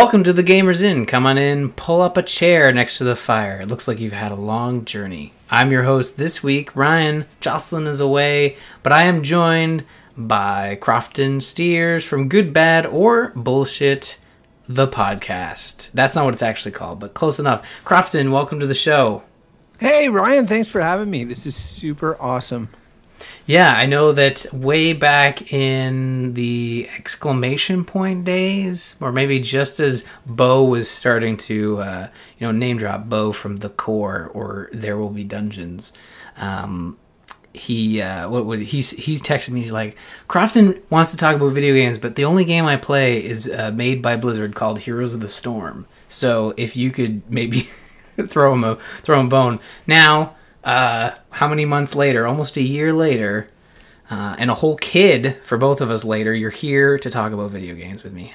Welcome to the Gamers Inn. Come on in, pull up a chair next to the fire. It looks like you've had a long journey. I'm your host this week, Ryan. Jocelyn is away, but I am joined by Crofton Steers from Good Bad or Bullshit, the podcast. That's not what it's actually called, but close enough. Crofton, welcome to the show. Hey, Ryan, thanks for having me. This is super awesome. Yeah, I know that way back in the exclamation point days, or maybe just as Bo was starting to, uh, you know, name drop Bo from the core or There Will Be Dungeons. Um, he uh, what would he's he's texted me. He's like, Crofton wants to talk about video games, but the only game I play is uh, made by Blizzard called Heroes of the Storm. So if you could maybe throw him a throw him a bone now uh, how many months later, almost a year later, uh, and a whole kid for both of us later, you're here to talk about video games with me.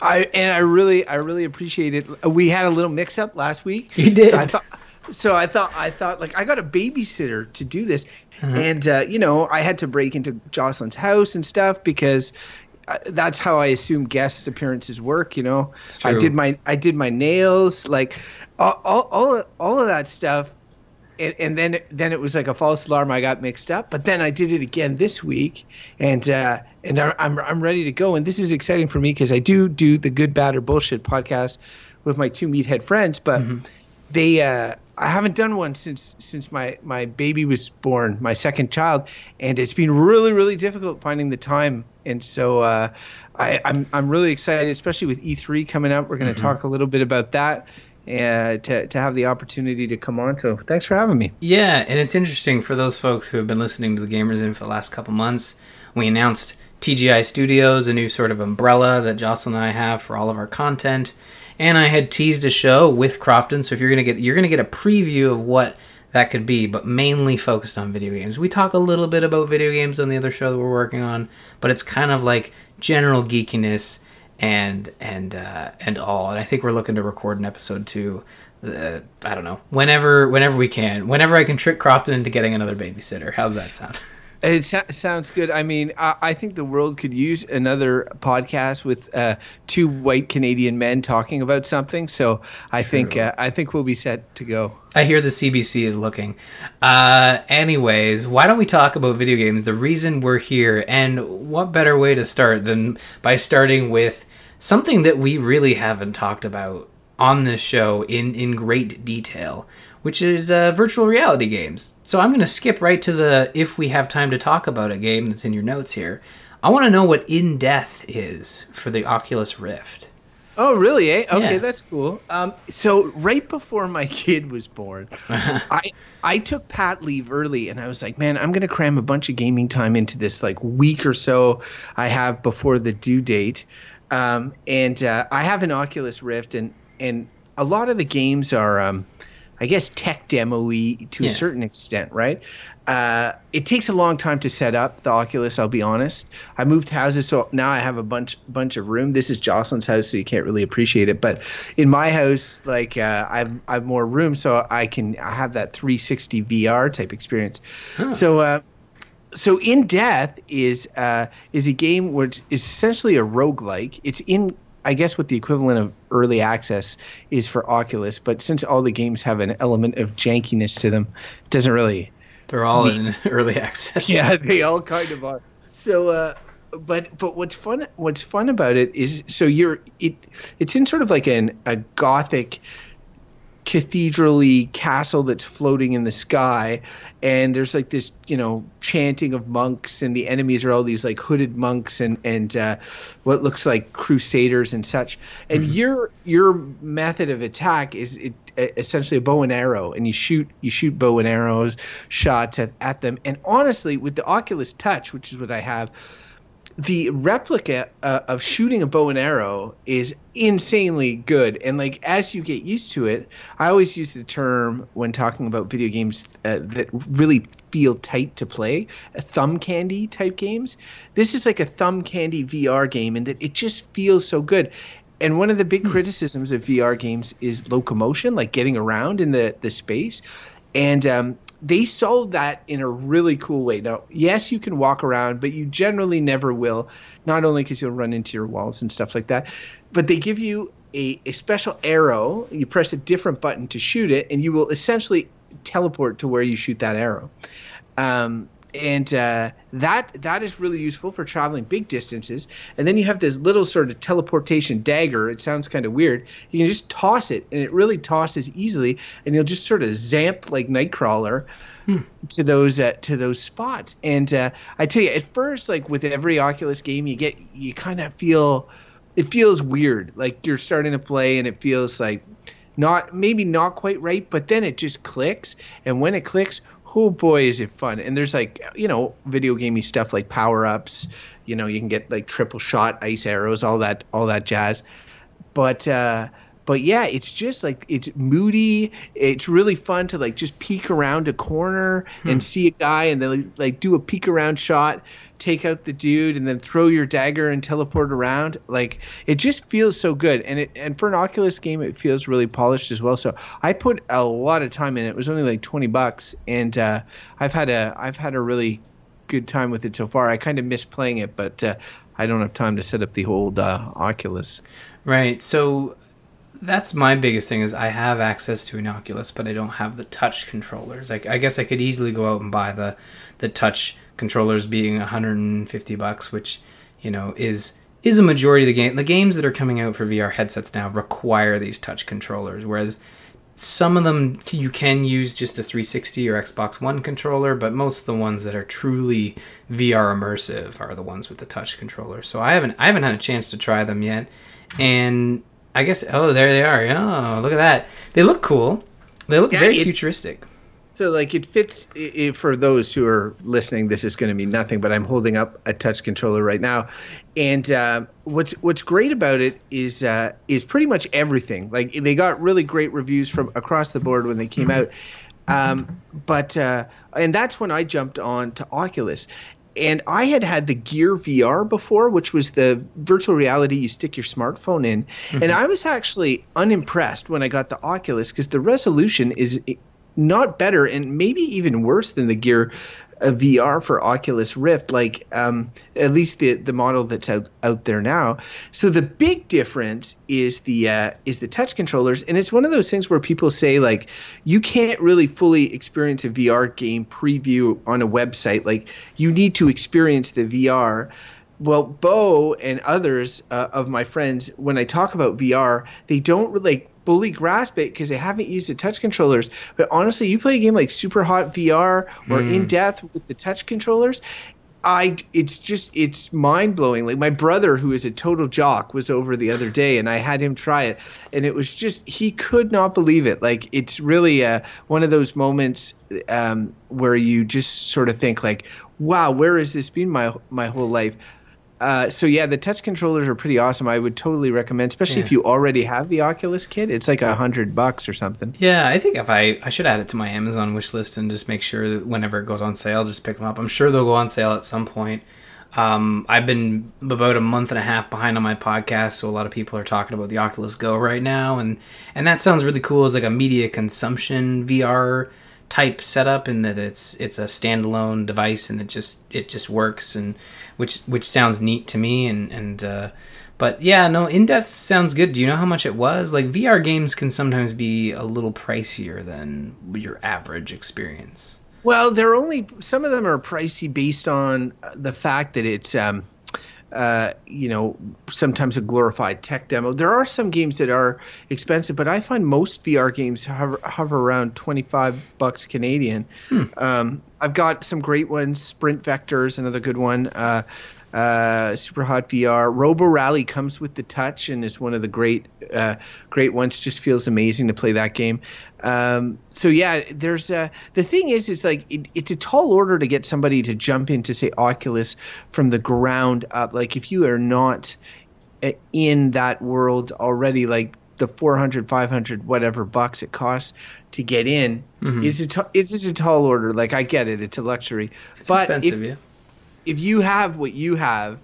I and I really, I really appreciate it. We had a little mix up last week. You did. So I thought, so I thought, I thought, like I got a babysitter to do this, uh-huh. and uh, you know, I had to break into Jocelyn's house and stuff because uh, that's how I assume guest appearances work. You know, I did my, I did my nails, like all, all, all, all of that stuff and, and, then then it was like a false alarm. I got mixed up, but then I did it again this week, and uh, and I'm I'm ready to go. And this is exciting for me because I do do the good, bad, or bullshit podcast with my two meathead friends, but mm-hmm. they uh, I haven't done one since since my my baby was born, my second child, and it's been really really difficult finding the time. And so uh, I, I'm I'm really excited, especially with E3 coming up. We're going to mm-hmm. talk a little bit about that uh, to, to have the opportunity to come on. So thanks for having me. Yeah, and it's interesting for those folks who have been listening to the Gamers Inn for the last couple months. We announced TGI Studios, a new sort of umbrella that Jocelyn and I have for all of our content. And I had teased a show with Crofton, so if you're gonna get you're gonna get a preview of what that could be, but mainly focused on video games. We talk a little bit about video games on the other show that we're working on, but it's kind of like general geekiness and and uh, and all. And I think we're looking to record an episode too. Uh, I don't know whenever whenever we can. Whenever I can trick Crofton into getting another babysitter. How's that sound? It sounds good. I mean, I, I, think the world could use another podcast with uh, two white Canadian men talking about something. So I True. think uh, I think we'll be set to go. I hear the CBC is looking. Uh, anyways, why don't we talk about video games? The reason we're here, and what better way to start than by starting with something that we really haven't talked about on this show in in great detail which is uh, virtual reality games. So I'm going to skip right to the if we have time to talk about a game that's in your notes here. I want to know what In Death is for the Oculus Rift. Oh, really? Eh? Okay, yeah. that's cool. Um, so right before my kid was born, I I took pat leave early, and I was like, man, I'm gonna cram a bunch of gaming time into this like week or so I have before the due date. Um, and uh, I have an Oculus Rift, and and a lot of the games are um, I guess tech demo-y to yeah. a certain extent, right? Uh, it takes a long time to set up the Oculus. I'll be honest. I moved houses, so now I have a bunch bunch of room. This is Jocelyn's house, so you can't really appreciate it. But in my house, like uh, I've I've more room, so I can I have that 360 VR type experience. Huh. So. Uh, so in death is uh, is a game which is essentially a roguelike. It's in I guess what the equivalent of early access is for Oculus, but since all the games have an element of jankiness to them, it doesn't really. They're all mean, in early access. Yeah, they all kind of are. So, uh, but but what's fun what's fun about it is so you're it it's in sort of like an a gothic cathedraly castle that's floating in the sky and there's like this you know chanting of monks and the enemies are all these like hooded monks and and uh, what looks like crusaders and such and mm-hmm. your your method of attack is it, essentially a bow and arrow and you shoot you shoot bow and arrows shots at, at them and honestly with the oculus touch which is what i have the replica uh, of shooting a bow and arrow is insanely good. And like as you get used to it i always use the term when talking about video games uh, that really feel tight to play thumb candy type games. This is like a thumb candy vr game and that it just feels so good. And one of the big hmm. criticisms of vr games is locomotion like getting around in the the space. And um, they solved that in a really cool way. Now, yes, you can walk around, but you generally never will. Not only because you'll run into your walls and stuff like that, but they give you a, a special arrow. You press a different button to shoot it, and you will essentially teleport to where you shoot that arrow. Um, and uh, that that is really useful for traveling big distances. And then you have this little sort of teleportation dagger. It sounds kind of weird. You can just toss it, and it really tosses easily, and you'll just sort of zamp like Nightcrawler. Hmm. To those uh, to those spots, and uh, I tell you, at first, like with every Oculus game, you get you kind of feel it feels weird, like you're starting to play, and it feels like not maybe not quite right, but then it just clicks, and when it clicks, oh boy is it fun. And there's like you know video gamey stuff like power ups you know you can get like triple shot ice arrows all that all that jazz. But uh but yeah it's just like it's moody it's really fun to like just peek around a corner hmm. and see a guy and then like do a peek around shot take out the dude and then throw your dagger and teleport around. Like it just feels so good, and it and for an Oculus game, it feels really polished as well. So I put a lot of time in it. It was only like twenty bucks, and uh, I've had a I've had a really good time with it so far. I kind of miss playing it, but uh, I don't have time to set up the old uh, Oculus. Right. So that's my biggest thing is I have access to an Oculus, but I don't have the touch controllers. Like I guess I could easily go out and buy the the touch controllers being 150 bucks, which you know is is a majority of the game. The games that are coming out for VR headsets now require these touch controllers, whereas some of them you can use just the 360 or Xbox One controller, but most of the ones that are truly VR immersive are the ones with the touch controller. So I haven't I haven't had a chance to try them yet, and I guess oh there they are. Oh look at that. They look cool. They look yeah, very it, futuristic. So like it fits it, for those who are listening. This is going to be nothing, but I'm holding up a touch controller right now, and uh, what's what's great about it is uh, is pretty much everything. Like they got really great reviews from across the board when they came out. Um, but uh, and that's when I jumped on to Oculus, and I had had the Gear VR before, which was the virtual reality you stick your smartphone in, mm-hmm. and I was actually unimpressed when I got the Oculus because the resolution is not better and maybe even worse than the Gear uh, VR for Oculus Rift, like um, at least the the model that's out out there now. So the big difference is the uh, is the touch controllers, and it's one of those things where people say like you can't really fully experience a VR game preview on a website. Like you need to experience the VR well, Bo and others uh, of my friends, when I talk about VR, they don't really fully grasp it because they haven't used the touch controllers. But honestly, you play a game like Super Hot VR or mm. In Death with the touch controllers, I it's just it's mind blowing. Like my brother, who is a total jock, was over the other day, and I had him try it, and it was just he could not believe it. Like it's really uh, one of those moments um, where you just sort of think like, "Wow, where has this been my my whole life?" Uh, so yeah, the touch controllers are pretty awesome. I would totally recommend, especially yeah. if you already have the Oculus kit. It's like a hundred bucks or something. Yeah, I think if I I should add it to my Amazon wish list and just make sure that whenever it goes on sale, just pick them up. I'm sure they'll go on sale at some point. Um, I've been about a month and a half behind on my podcast, so a lot of people are talking about the Oculus Go right now, and and that sounds really cool as like a media consumption VR type setup, in that it's it's a standalone device and it just it just works and which which sounds neat to me and and uh, but yeah no In Death sounds good. Do you know how much it was? Like vr games can sometimes be a little pricier than your average experience. Well they're only some of them are pricey based on the fact that it's um, uh, you know, sometimes a glorified tech demo. There are some games that are expensive, but I find most VR games hover, hover around 25 bucks Canadian. Hmm. Um, I've got some great ones. Sprint Vector's, another good one. Uh, uh, Super Hot VR. Robo Recall comes with the touch and is one of the great, uh, great ones. Just feels amazing to play that game. Um, so yeah, there's uh, the thing is, is like it, it's a tall order to get somebody to jump into say Oculus from the ground up. Like if you are not uh, in that world already, like the 400 500 whatever bucks it costs to get in mm-hmm. it's a t- it's just a tall order like i get it it's a luxury it's but expensive if, yeah if you have what you have,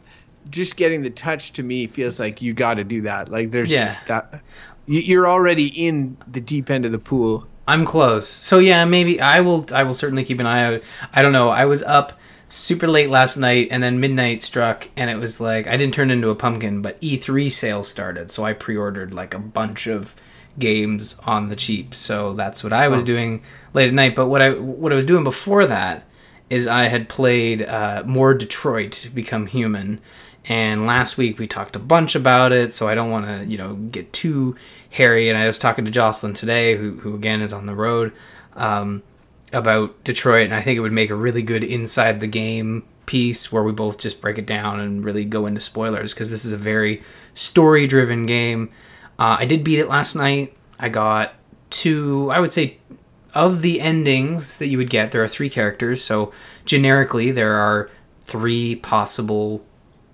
just getting the touch to me feels like you got to do that. Like there's yeah. that you're already in the deep end of the pool. I'm close. So yeah, maybe I will. I will certainly keep an eye out. I don't know. I was up super late last night, and then midnight struck, and it was like I didn't turn into a pumpkin. But E3 sales started, so I pre-ordered like a bunch of games on the cheap. So that's what I was doing late at night. But what I what I was doing before that is I had played uh, more Detroit Become Human, and last week we talked a bunch about it. So I don't want to you know get too hairy. And I was talking to Jocelyn today, who who again is on the road. Um, about Detroit, and I think it would make a really good inside the game piece where we both just break it down and really go into spoilers because this is a very story driven game. Uh, I did beat it last night. I got two, I would say, of the endings that you would get, there are three characters. So generically, there are three possible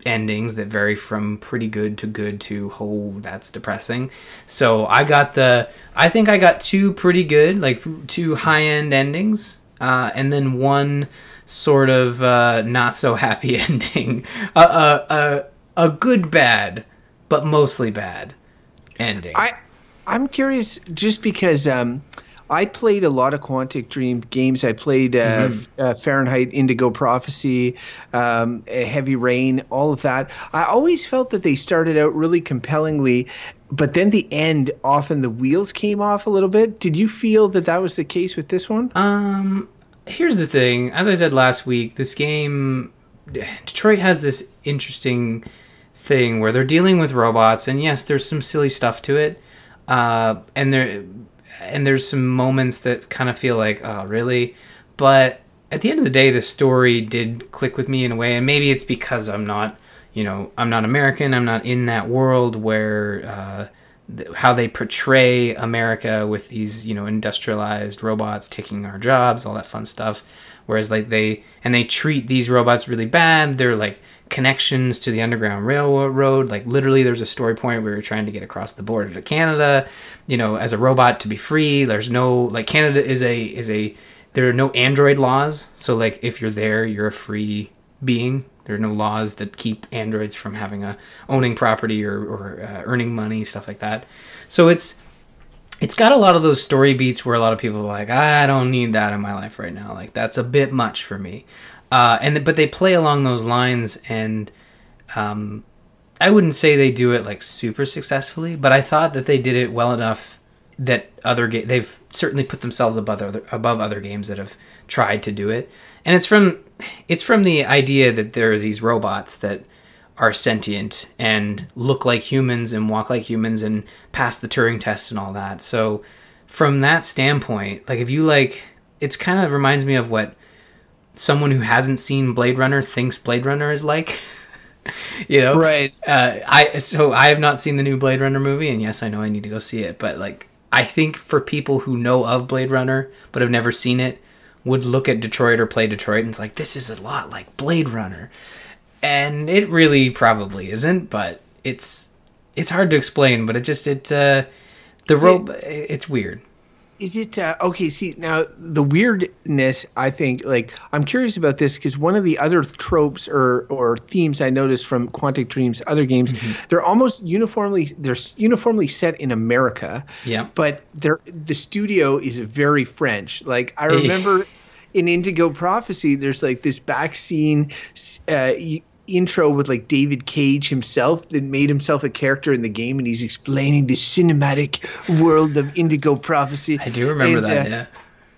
endings that vary from pretty good to good to oh that's depressing. So i got the i think i got two pretty good like two high end endings uh, and then one sort of uh, not so happy ending. A, a, good bad but mostly bad ending. I i'm curious just because um I played a lot of Quantic Dream games. I played uh, mm-hmm. uh, Fahrenheit, Indigo Prophecy, um, Heavy Rain, all of that. I always felt that they started out really compellingly, but then the end, often the wheels came off a little bit. Did you feel that that was the case with this one? Um, here's the thing. As I said last week, this game, Detroit has this interesting thing where they're dealing with robots, and yes, there's some silly stuff to it. Uh, and there and there's some moments that kind of feel like, oh, really? But at the end of the day, the story did click with me in a way, and maybe it's because I'm not, you know, I'm not American. I'm not in that world where uh, th- how they portray America with these, you know, industrialized robots taking our jobs, all that fun stuff. Whereas, like they and they treat these robots really bad. They're like connections to the Underground Railroad. Like literally, there's a story point where you're trying to get across the border to Canada. You know, as a robot to be free. There's no like Canada is a is a there are no android laws. So like if you're there, you're a free being. There are no laws that keep androids from having a owning property or, or uh, earning money stuff like that. So it's it's got a lot of those story beats where a lot of people are like, I don't need that in my life right now. Like that's a bit much for me. Uh, and but they play along those lines, and um, I wouldn't say they do it like super successfully, but I thought that they did it well enough that other ga- they've certainly put themselves above other above other games that have tried to do it. And it's from it's from the idea that there are these robots that are sentient and look like humans and walk like humans and pass the Turing test and all that. So from that standpoint, like if you like, it's kind of reminds me of what someone who hasn't seen Blade Runner thinks Blade Runner is like. you know, right? Uh, I so I have not seen the new Blade Runner movie, and yes, I know I need to go see it. But like, I think for people who know of Blade Runner but have never seen it, would look at Detroit or play Detroit and it's like this is a lot like Blade Runner, and it really probably isn't. But it's it's hard to explain. But it just it uh, the rope it, it's weird is it uh, okay see now the weirdness i think like i'm curious about this because one of the other tropes or or themes i noticed from quantic dreams other games mm-hmm. they're almost uniformly they're uniformly set in america yeah. but they're the studio is very french. Like i remember in indigo prophecy there's like this back scene uh, intro with like David Cage himself that made himself a character in the game, and he's explaining the cinematic world of Indigo Prophecy. I do remember and, that. Uh,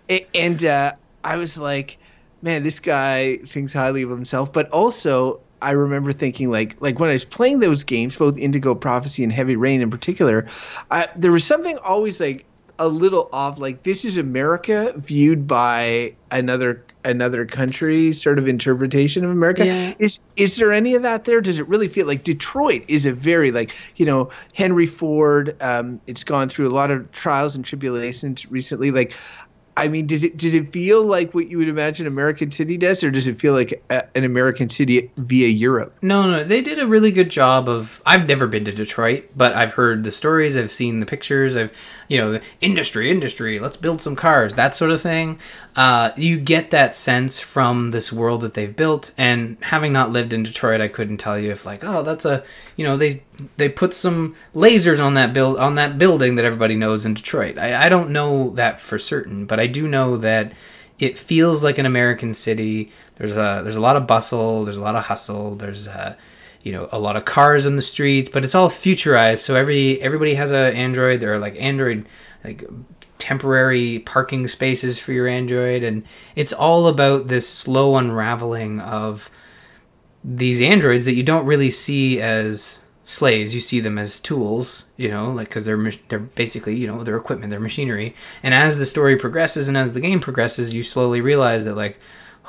yeah, and uh, I was like, man, this guy thinks highly of himself, but also. I remember thinking like like when I was playing those games, both Indigo Prophecy and Heavy Rain in particular, I, there was something always like a little off. Like this is America viewed by another another country sort of interpretation of America. Yeah. Is is there any of that there? Does it really feel like Detroit is a very like you know Henry Ford? Um, it's gone through a lot of trials and tribulations recently. Like I mean, does it does it feel like what you would imagine American City does, or does it feel like a, an American City via Europe? No, no, they did a really good job of. I've never been to Detroit, but I've heard the stories. I've seen the pictures. I've, you know, industry, industry. Let's build some cars, that sort of thing. uh, you get that sense from this world that they've built. And having not lived in Detroit, I couldn't tell you if like, oh, that's a you know they they put some lasers on that build on that building that everybody knows in Detroit. I, I don't know that for certain, but I do know that it feels like an American city. There's a there's a lot of bustle. There's a lot of hustle. There's a, you know a lot of cars in the streets, but it's all futurized. So every everybody has an Android. There are like Android like temporary parking spaces for your Android, and it's all about this slow unraveling of these androids that you don't really see as slaves. You see them as tools, you know, like because they're they're basically you know their equipment, their machinery. And as the story progresses and as the game progresses, you slowly realize that like,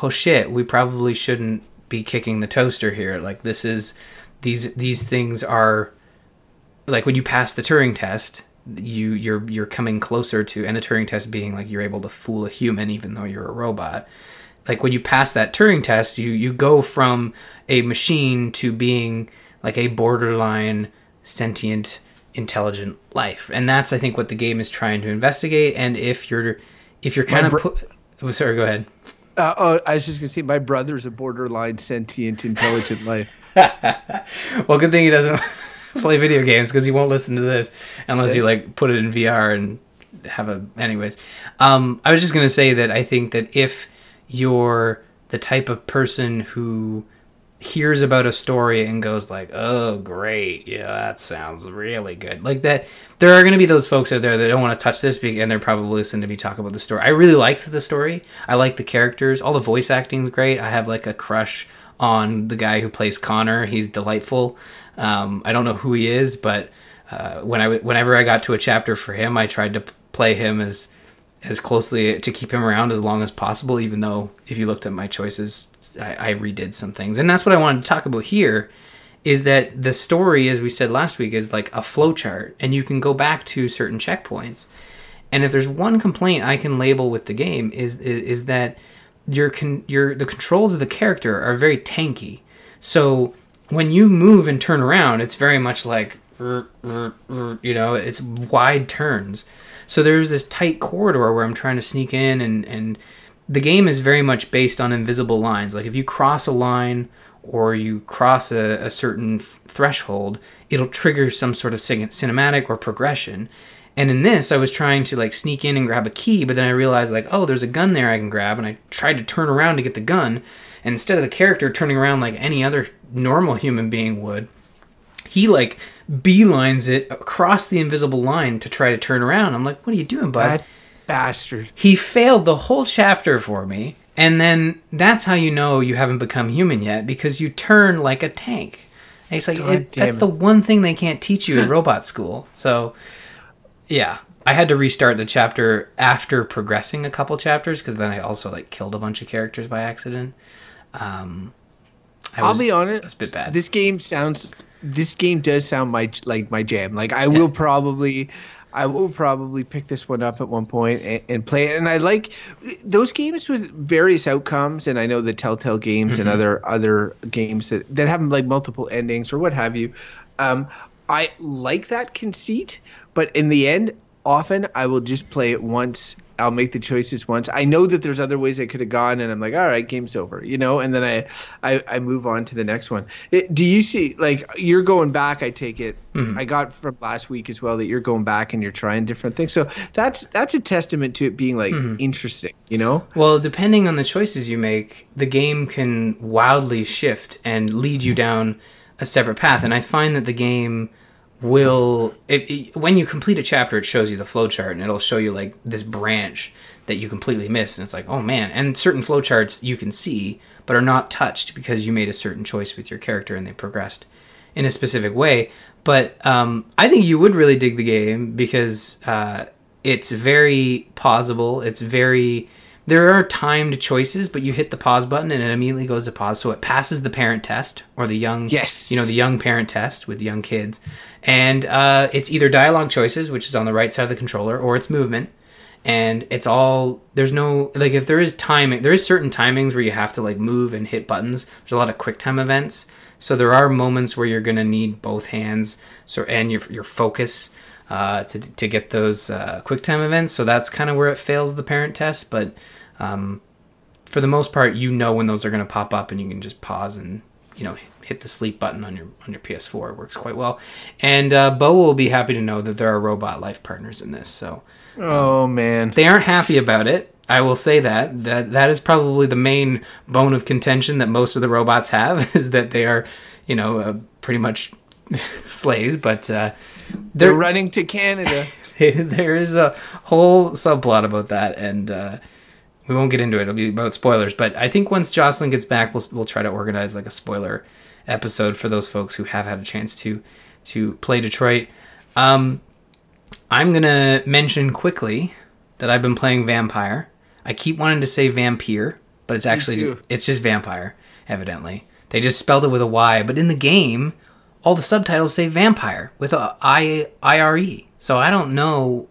oh shit, we probably shouldn't be kicking the toaster here. Like this is these these things are like when you pass the Turing test, you you're you're coming closer to and the Turing test being like you're able to fool a human even though you're a robot. Like when you pass that Turing test, you you go from a machine to being like a borderline sentient intelligent life. And that's I think what the game is trying to investigate and if you're if you're kind of bro- pu- oh, sorry, go ahead. Uh, oh, I was just gonna say my brother's a borderline sentient intelligent life. well, good thing he doesn't play video games because he won't listen to this unless you like put it in VR and have a. Anyways, um, I was just gonna say that I think that if you're the type of person who hears about a story and goes like, "Oh, great, yeah, that sounds really good," like that. There are going to be those folks out there that don't want to touch this, and they're probably listening to me talk about the story. I really liked the story. I like the characters. All the voice acting is great. I have like a crush on the guy who plays Connor. He's delightful. Um, I don't know who he is, but uh, when I whenever I got to a chapter for him, I tried to play him as as closely to keep him around as long as possible. Even though if you looked at my choices, I, I redid some things, and that's what I wanted to talk about here. Is that the story, as we said last week, is like a flowchart, and you can go back to certain checkpoints. And if there's one complaint I can label with the game is is, is that your con- your the controls of the character are very tanky. So when you move and turn around, it's very much like you know, it's wide turns. So there's this tight corridor where I'm trying to sneak in, and and the game is very much based on invisible lines. Like if you cross a line or you cross a, a certain threshold, it'll trigger some sort of cinematic or progression. And in this, I was trying to like sneak in and grab a key, but then I realized like, oh, there's a gun there I can grab, and I tried to turn around to get the gun, and instead of the character turning around like any other normal human being would, he like beelines it across the invisible line to try to turn around. I'm like, what are you doing, bud? That bastard. He failed the whole chapter for me. And then that's how you know you haven't become human yet because you turn like a tank. And it's like it, that's it. the one thing they can't teach you in robot school. So, yeah, I had to restart the chapter after progressing a couple chapters because then I also like killed a bunch of characters by accident. Um, I will be honest. It's a bit bad. This game sounds. This game does sound my like my jam. Like I will probably. I will probably pick this one up at one point and, and, play it. And I like those games with various outcomes. And I know the Telltale games mm-hmm. and other other games that, that have like multiple endings or what have you. Um, I like that conceit, but in the end, often I will just play it once I'll make the choices once. I know that there's other ways I could have gone, and I'm like, all right, game's over, you know. And then I, I, I move on to the next one. It, do you see like you're going back? I take it. Mm-hmm. I got from last week as well that you're going back and you're trying different things. So that's that's a testament to it being like mm-hmm. interesting, you know. Well, depending on the choices you make, the game can wildly shift and lead you down a separate path. And I find that the game will it, it, when you complete a chapter it shows you the flowchart and it'll show you like this branch that you completely missed. And it's like oh man. And certain flowcharts you can see but are not touched because you made a certain choice with your character and they progressed in a specific way. But um, i think you would really dig the game because uh, it's very pausable. It's very there are timed choices, but you hit the pause button and it immediately goes to pause. So it passes the parent test or the young, yes, you know, the young parent test with young kids, and uh, it's either dialogue choices, which is on the right side of the controller, or it's movement. And it's all there's no like if there is timing, there is certain timings where you have to like move and hit buttons. There's a lot of quick time events, so there are moments where you're gonna need both hands, so and your your focus. Uh, to, to get those uh, quick time events, so that's kind of where it fails the parent test. But um, for the most part, you know when those are going to pop up, and you can just pause and you know hit the sleep button on your on your PS4. It works quite well. And uh, Bo will be happy to know that there are robot life partners in this. So, oh man, they aren't happy about it. I will say that that that is probably the main bone of contention that most of the robots have is that they are, you know, uh, pretty much slaves. But uh, they're, they're running to Canada. there is a whole subplot about that, and uh, we won't get into it. It'll be about spoilers. But I think once Jocelyn gets back, we'll we'll try to organize like a spoiler episode for those folks who have had a chance to to play Detroit. Um, I'm gonna mention quickly that I've been playing Vampyr. I keep wanting to say vampire, but it's actually it's just vampire. Evidently, they just spelled it with a Y. But in the game, all the subtitles say vampire with a I I R E. So I don't know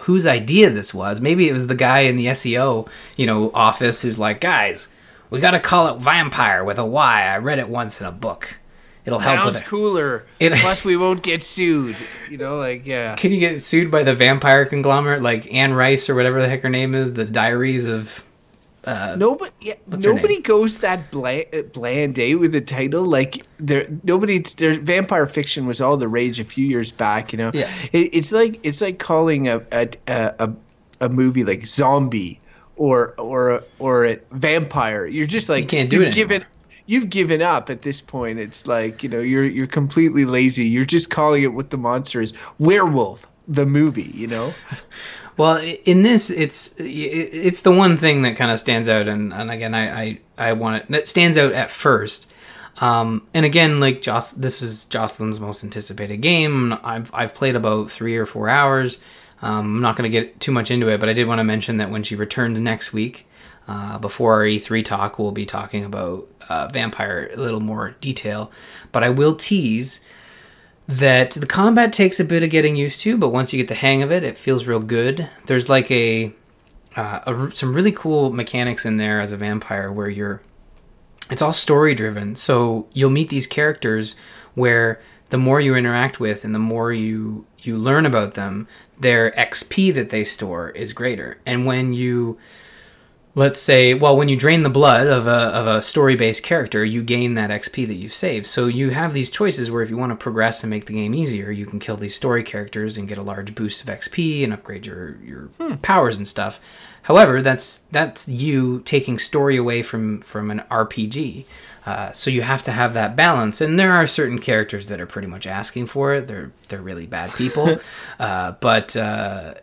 whose idea this was. Maybe it was the guy in the SEO, you know, office who's like, guys, we got to call it vampire with a Y. I read it once in a book. It'll Sounds help with it. cooler. It, Plus, we won't get sued. You know, like yeah. Can you get sued by the vampire conglomerate like Anne Rice or whatever the heck her name is? The Diaries of. Uh, nobody, yeah, nobody goes that bland, bland day with the title. Like there, nobody. There's vampire fiction was all the rage a few years back. You know, yeah. It, it's like it's like calling a a, a a movie like Zombie or or or a vampire. You're just like you can't do it. Given, you've given up at this point. It's like you know you're you're completely lazy. You're just calling it what the monster is. Werewolf, the movie. You know. well, in this, it's it's the one thing that kind of stands out, and, and again, I, I I want it that stands out at first. Um, and again, like Joss, this was Jocelyn's most anticipated game. I've I've played about three or four hours. Um, I'm not going to get too much into it, but I did want to mention that when she returns next week, uh, before our E3 talk, we'll be talking about uh, Vampyr a little more detail. But I will tease that the combat takes a bit of getting used to, but once you get the hang of it, it feels real good. There's like a, uh, a some really cool mechanics in there as a vampire where you're it's all story driven. So you'll meet these characters where the more you interact with and the more you you learn about them, their XP that they store is greater. And when you let's say, well, when you drain the blood of a, of a story based character, you gain that XP that you've saved. So you have these choices where if you want to progress and make the game easier, you can kill these story characters and get a large boost of XP and upgrade your, your hmm. powers and stuff. However, that's that's you taking story away from from an RPG. Uh, so you have to have that balance, and there are certain characters that are pretty much asking for it. They're they're really bad people, uh, but uh,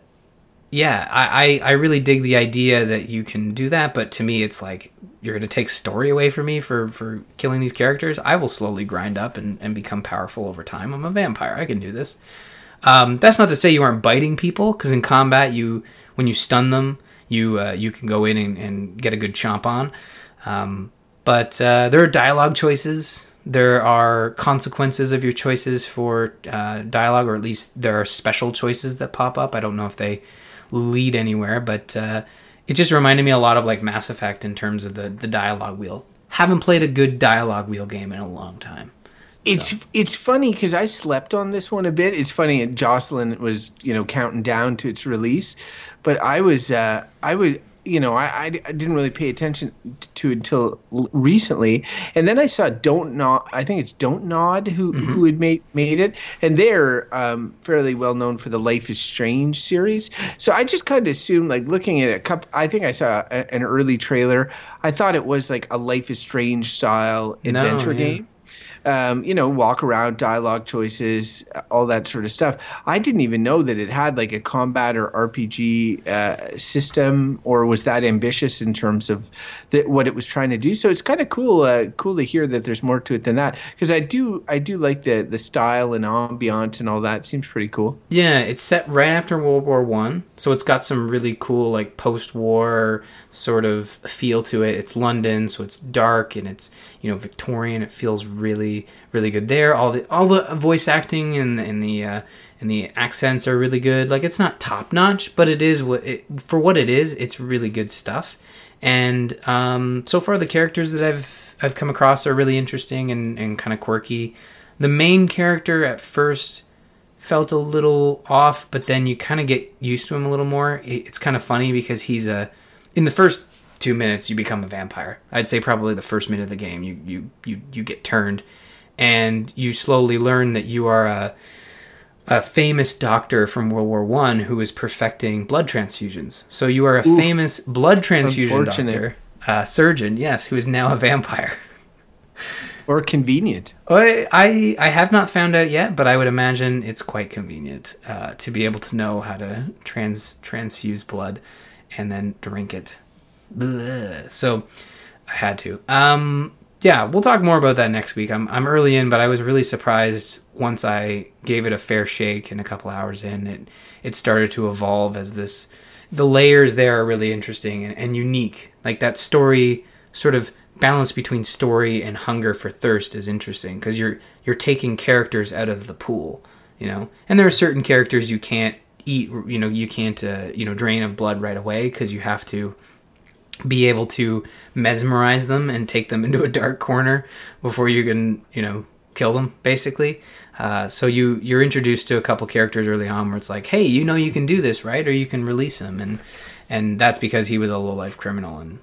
yeah, I, I, I really dig the idea that you can do that. But to me, it's like you're going to take story away from me for for killing these characters. I will slowly grind up and, and become powerful over time. I'm a vampire. I can do this. Um, that's not to say you aren't biting people, because in combat, you when you stun them, you uh, you can go in and, and, get a good chomp on. Um, but uh, there are dialogue choices. There are consequences of your choices for uh, dialogue, or at least there are special choices that pop up. I don't know if they lead anywhere, but uh, it just reminded me a lot of like Mass Effect in terms of the the dialogue wheel. Haven't played a good dialogue wheel game in a long time. It's so. it's funny because I slept on this one a bit. It's funny. Jocelyn was you know counting down to its release, but I was uh, I was you know, I, I, didn't really pay attention to until recently, and then I saw Don't Nod. I think it's Don't Nod who mm-hmm. who had made made it, and they're um, fairly well known for the Life is Strange series. So I just kind of assumed, like looking at a couple. I think I saw a, an early trailer. I thought it was like a Life is Strange style adventure no, yeah. game um, you know, walk around, dialogue choices, all that sort of stuff. I didn't even know that it had like a combat or RPG uh, system, or was that ambitious in terms of the, what it was trying to do. So it's kind of cool, uh, cool to hear that there's more to it than that. Because I do, I do like the the style and ambiance and all that. It seems pretty cool. Yeah, it's set right after World War One, so it's got some really cool like post-war sort of feel to it. It's London, so it's dark and it's you know Victorian. It feels really really good there. All the all the voice acting and and the uh, and the accents are really good. Like it's not top notch, but it is what it, for what it is. It's really good stuff. And um, so far, the characters that I've I've come across are really interesting and, and kind of quirky. The main character at first felt a little off, but then you kind of get used to him a little more. It's kind of funny because he's a in the first two minutes you become a vampire. I'd say probably the first minute of the game you you you you get turned, and you slowly learn that you are a a famous doctor from World War One who is perfecting blood transfusions. So you are a Ooh, famous blood transfusion doctor, uh, surgeon, yes, who is now a vampire. or convenient. I, I, I have not found out yet, but I would imagine it's quite convenient uh, to be able to know how to trans transfuse blood and then drink it. Blah. So I had to. Um, yeah, we'll talk more about that next week. I'm I'm early in, but I was really surprised once I gave it a fair shake and a couple hours in. It it started to evolve as this. The layers there are really interesting and, and unique. Like that story sort of balance between story and hunger for thirst is interesting because you're you're taking characters out of the pool, you know. And there are certain characters you can't eat, you know, you can't uh, you know drain of blood right away because you have to be able to mesmerize them and take them into a dark corner before you can you know kill them basically. Uh, so you you're introduced to a couple characters early on where it's like, hey, you know you can do this, right? Or you can release him, and and that's because he was a low life criminal and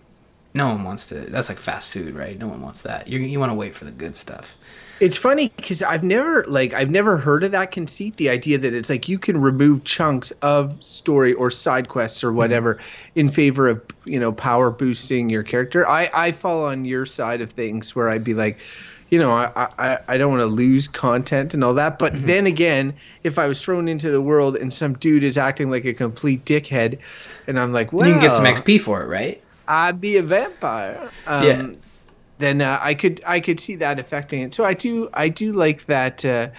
no one wants to. That's like fast food, right? No one wants that. You you want to wait for the good stuff. It's funny because I've never like I've never heard of that conceit. The idea that it's like you can remove chunks of story or side quests or mm-hmm. whatever in favor of you know power boosting your character. I I fall on your side of things where I'd be like, you know, I I, I don't want to lose content and all that. But mm-hmm. then again, if I was thrown into the world and some dude is acting like a complete dickhead, and I'm like, well, you can get some XP for it, right? I'd be a vampire. Um, yeah. Then uh, I could I could see that affecting it. So I do I do like that. Uh,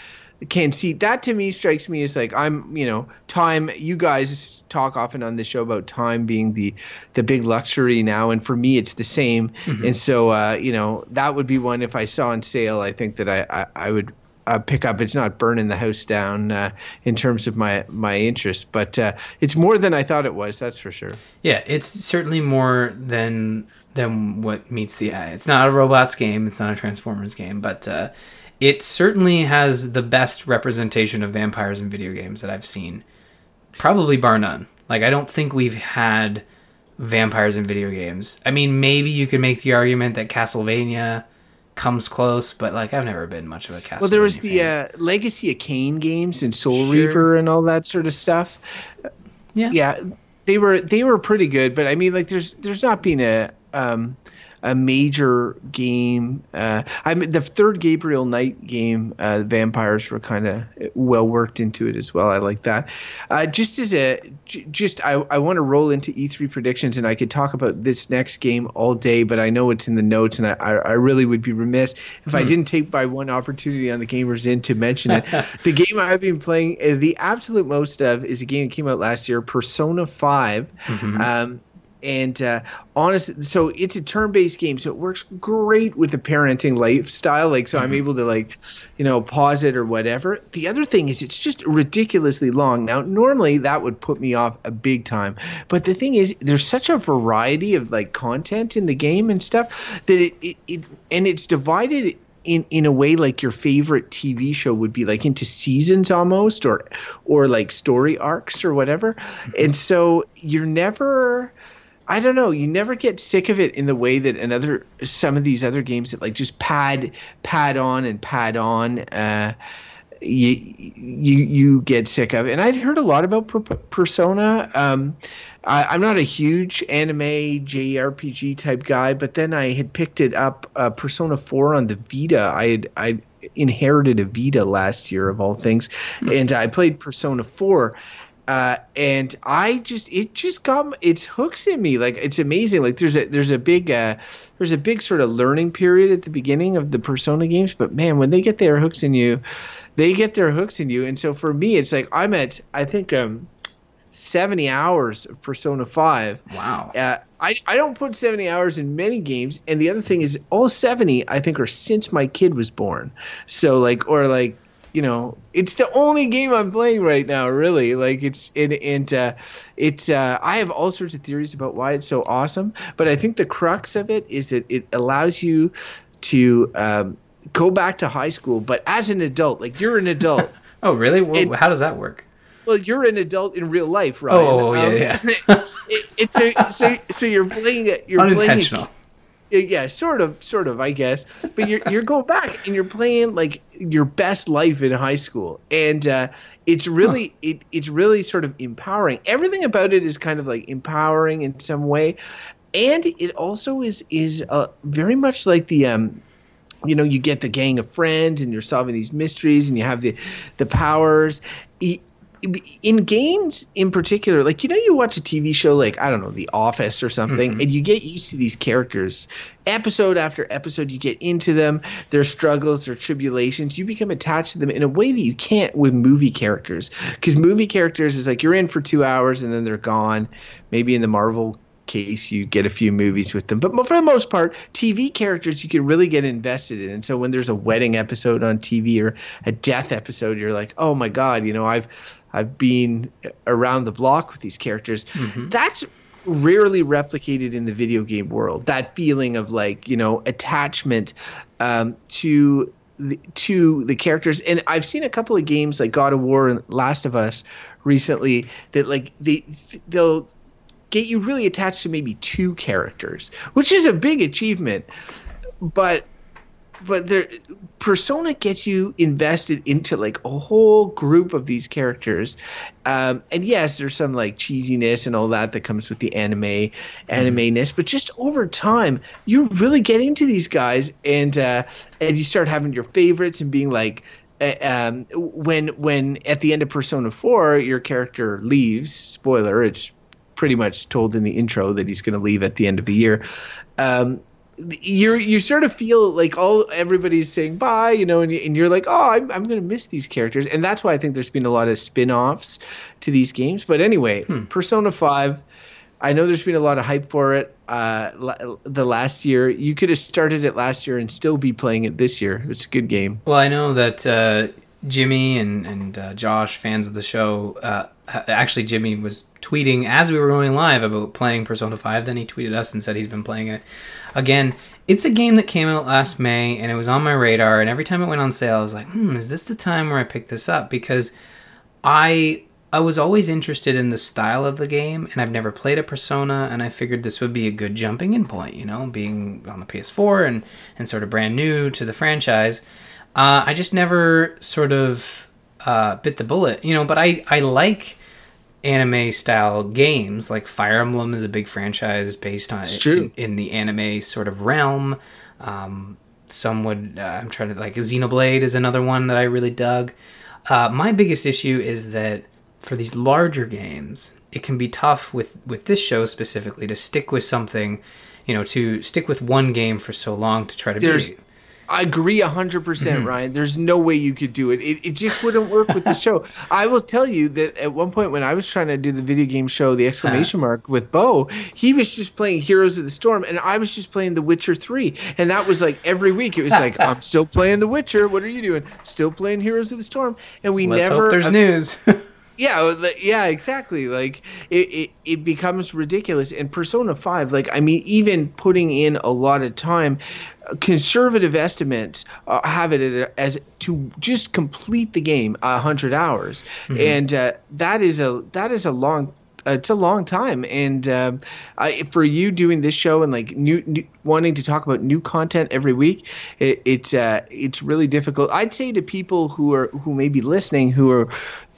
can see that to me strikes me as like I'm you know time. You guys talk often on the show about time being the the big luxury now, and for me it's the same. Mm-hmm. And so uh, you know that would be one if I saw on sale. I think that I I, I would uh, pick up. It's not burning the house down uh, in terms of my my interest, but uh, it's more than I thought it was. That's for sure. Yeah, it's certainly more than than what meets the eye. It's not a robots game. It's not a Transformers game, but uh, it certainly has the best representation of vampires in video games that I've seen, probably bar none. Like I don't think we've had vampires in video games. I mean, maybe you could make the argument that Castlevania comes close, but like I've never been much of a Castlevania. Well, there was the uh, Legacy of Kain games and Soul sure. Reaver and all that sort of stuff. Yeah, yeah, they were they were pretty good, but I mean, like, there's there's not been a um, a major game. Uh, I mean, the third Gabriel Knight game, uh, vampires were kind of well worked into it as well. I like that. Uh, just as a, j- just I, I want to roll into E3 predictions, and I could talk about this next game all day, but I know it's in the notes, and I, I, I really would be remiss if hmm. I didn't take by one opportunity on the Gamers Inn to mention it. the game I've been playing, uh, the absolute most of, is a game that came out last year, Persona 5. Mm-hmm. Um, and uh, honestly, so it's a turn-based game, so it works great with the parenting lifestyle. Like, so mm-hmm. I'm able to like, you know, pause it or whatever. The other thing is, it's just ridiculously long. Now, normally that would put me off a big time, but the thing is, there's such a variety of like content in the game and stuff that it, it, it and it's divided in in a way like your favorite TV show would be like into seasons almost or or like story arcs or whatever. Mm-hmm. And so you're never I don't know. You never get sick of it in the way that another some of these other games that like just pad pad on and pad on. Uh, you you you get sick of. And I'd heard a lot about Persona. Um, I, am not a huge anime JRPG type guy, but then I had picked it up uh, Persona 4 on the Vita. I had I inherited a Vita last year of all things, hmm. and I played Persona 4 uh, and I just it just got it's hooks in me. Like it's amazing. Like there's a there's a big uh, there's a big sort of learning period at the beginning of the Persona games but man when they get their hooks in you they get their hooks in you. And so for me it's like I'm at I think um 70 hours of Persona 5 wow. Uh, I I don't put 70 hours in many games. And the other thing is all 70 I think are since my kid was born. So like or like you know, it's the only game I'm playing right now, really. Like it's and and uh, it's uh, I have all sorts of theories about why it's so awesome, but I think the crux of it is that it allows you to um, go back to high school, but as an adult. Like you're an adult. oh, really? And, How does that work? well, you're an adult in real life, right? Oh, yeah, um, yeah. it, it's a, so so you're playing it. You're unintentional. Playing yeah, sort of, sort of, I guess. But you're you're going back and you're playing like your best life in high school, and uh, it's really huh. it, it's really sort of empowering. Everything about it is kind of like empowering in some way, and it also is is uh, very much like the um, you know, you get the gang of friends and you're solving these mysteries and you have the the powers in games in particular, like you know, you watch a TV show like I don't know, The Office or something, mm-hmm. and you get used to these characters. Episode after episode, you get into them, their struggles, their tribulations. You become attached to them in a way that you can't with movie characters. Because movie characters is like you're in for two hours and then they're gone. Maybe in the Marvel case you get a few movies with them but for the most part tv characters you can really get invested in and so when there's a wedding episode on tv or a death episode you're like oh my god you know i've I've been around the block with these characters. Mm-hmm. That's rarely replicated in the video game world. That feeling of like you know attachment um, to the, to the characters. And I've seen a couple of games like God of War and Last of Us recently that like they they'll get you really attached to maybe two characters, which is a big achievement. But but there persona gets you invested into like a whole group of these characters um, and yes there's some like cheesiness and all that that comes with the anime anime-ness but just over time you really get into these guys and uh, and you start having your favorites and being like uh, um, when when at the end of persona 4 your character leaves spoiler it's pretty much told in the intro that he's going to leave at the end of the year um, you're you sort of feel like all everybody's saying bye, you know, and, and you're like, oh, I'm I'm gonna miss these characters, and that's why I think there's been a lot of spin-offs to these games. But anyway, hmm. Persona Five, I know there's been a lot of hype for it. Uh, the last year, you could have started it last year and still be playing it this year. It's a good game. Well, I know that uh, Jimmy and and uh, Josh, fans of the show, uh, actually Jimmy was tweeting as we were going live about playing Persona 5. Then he tweeted us and said he's been playing it again. It's a game that came out last May and it was on my radar. And every time it went on sale, I was like, hmm, is this the time where I pick this up? Because I I was always interested in the style of the game, and I've never played a Persona, and I figured this would be a good jumping in point, you know, being on the PS4 and, and sort of brand new to the franchise. Uh, I just never sort of uh, bit the bullet, you know. But I I like anime style games. Like Fire Emblem is a big franchise based on in, in, the anime sort of realm. Um, some would uh, I'm trying to like Xenoblade is another one that I really dug. Uh, my biggest issue is that for these larger games, it can be tough with with this show specifically to stick with something, you know, to stick with one game for so long to try to There's, beat. I agree 100%, percent mm hmm Ryan. There's no way you could do it. it. It just wouldn't work with the show. I will tell you that at one point when I was trying to do the video game show, the exclamation uh mark with Bo, he was just playing Heroes of the Storm, and I was just playing The Witcher 3. And that was like every week. It was like, I'm still playing The Witcher. What are you doing? Still playing Heroes of the Storm. And we Let's never. Hope there's news. yeah yeah exactly. Like it, it, it becomes ridiculous. And persona 5 like i mean even putting in a lot of time conservative estimates uh, have it as to just complete the game a hundred hours, mm-hmm. and uh, that is a that is a long it's a long time. And uh, I, for you doing this show and like new, new, wanting to talk about new content every week it, it's uh, it's really difficult. I'd say to people who are who may be listening who are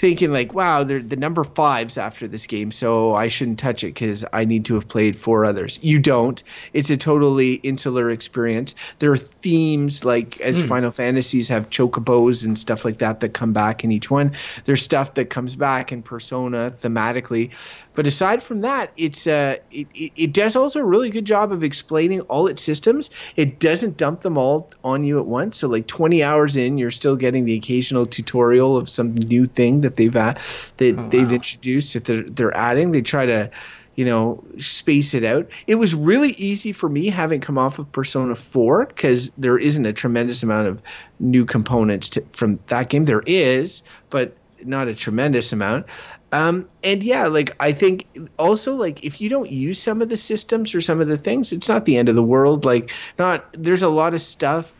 thinking like, wow, they're the number fives after this game, so I shouldn't touch it because I need to have played four others. You don't. It's a totally insular experience. There are themes like as mm. Final Fantasies have chocobos and stuff like that that come back in each one. There's stuff that comes back in Persona thematically. But aside from that, it's uh, it, it, it does also a really good job of explaining all its systems. It doesn't dump them all on you at once. So like 20 hours in, you're still getting the occasional tutorial of some new thing that they've uh, that oh, they've wow. introduced that they're they're adding. They try to you know space it out it was really easy for me having come off of persona 4 because there isn't a tremendous amount of new components to, from that game there is but not a tremendous amount um, and yeah, like I think also like if you don't use some of the systems or some of the things, it's not the end of the world. Like not there's a lot of stuff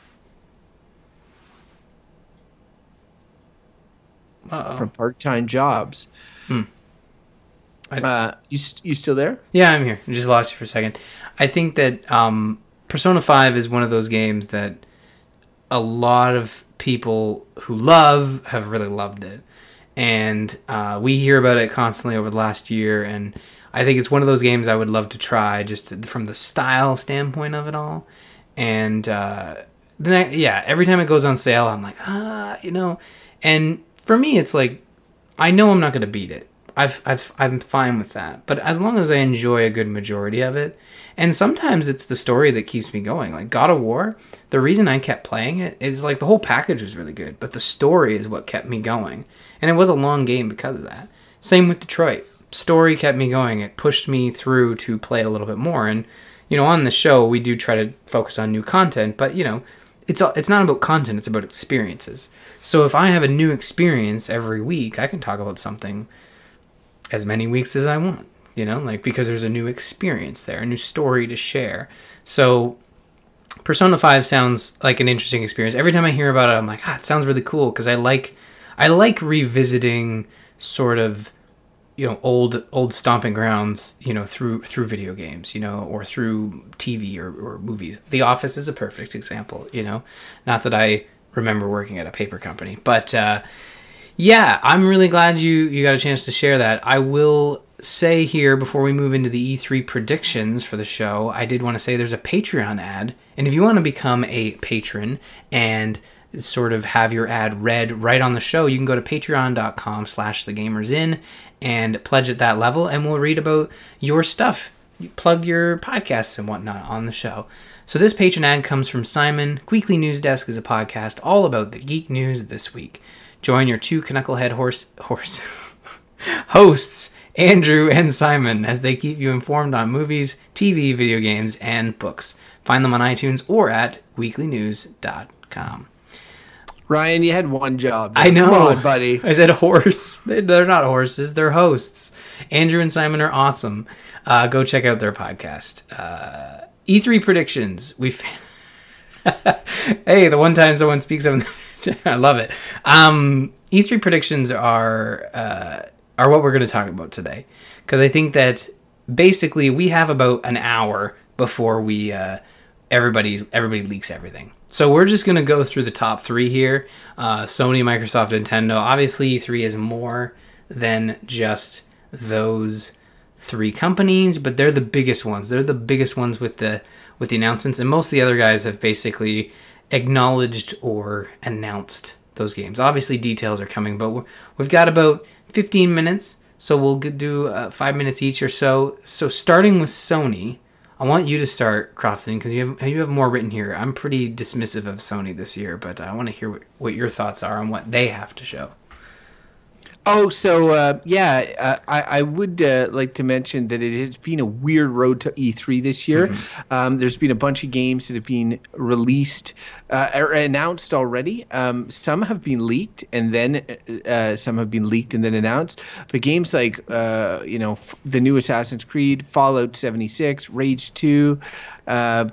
Uh-oh. from part-time jobs. Hmm. I, uh, you you still there? Yeah, I'm here. I just lost you for a second. I think that um, Persona Five is one of those games that a lot of people who love have really loved it, and uh, we hear about it constantly over the last year. And I think it's one of those games I would love to try, just to, from the style standpoint of it all. And uh, then, I, yeah, every time it goes on sale, I'm like, ah, you know. And for me, it's like I know I'm not going to beat it. I've, I've, I'm fine with that. But as long as I enjoy a good majority of it, and sometimes it's the story that keeps me going. Like God of War, the reason I kept playing it is like the whole package was really good, but the story is what kept me going. And it was a long game because of that. Same with Detroit. Story kept me going. It pushed me through to play a little bit more. And, you know, on the show, we do try to focus on new content, but, you know, it's it's not about content, it's about experiences. So if I have a new experience every week, I can talk about something as many weeks as I want, you know, like because there's a new experience there, a new story to share. So Persona 5 sounds like an interesting experience. Every time I hear about it, I'm like, ah, it sounds really cool because I like I like revisiting sort of you know old old stomping grounds you know through through video games you know or through tv or, or movies the office is a perfect example you know not that i remember working at a paper company but uh, yeah, I'm really glad you you got a chance to share that. I will say here before we move into the E3 predictions for the show, I did want to say there's a Patreon ad, and if you want to become a patron and sort of have your ad read right on the show, you can go to patreon.com slash thegamersin and pledge at that level, and we'll read about your stuff. You plug your podcasts and whatnot on the show. So this patron ad comes from Simon. Weekly News Desk is a podcast all about the geek news this week. Join your two knucklehead horse horse hosts, Andrew and Simon, as they keep you informed on movies, TV, video games, and books. Find them on iTunes or at weeklynews.com. Ryan, you had one job. I know, on, buddy. I said horse. They're not horses. They're hosts. Andrew and Simon are awesome. Uh, go check out their podcast. Uh, E3 predictions. We. hey, the one time someone speaks of I love it. Um, E3 predictions are uh, are what we're going to talk about today because I think that basically we have about an hour before we uh, everybody's everybody leaks everything. So we're just going to go through the top three here: uh, Sony, Microsoft, Nintendo. Obviously, E3 is more than just those three companies, but they're the biggest ones. They're the biggest ones with the with the announcements, and most of the other guys have basically acknowledged or announced those games. Obviously, details are coming, but we have got about 15 minutes, so we'll do uh, five minutes each or so. So, starting with Sony, I want you to start, Crofton, because you have you have more written here. I'm pretty dismissive of Sony this year, but I want to hear what, what your thoughts are on what they have to show. Oh, so uh, yeah, uh, I, I, would uh, like to mention that it has been a weird road to E3 this year. Mm-hmm. Um, there's been a bunch of games that have been released uh, or announced already. Um, some have been leaked, and then uh, some have been leaked and then announced. But games like uh, you know the new Assassin's Creed, Fallout 76, Rage 2.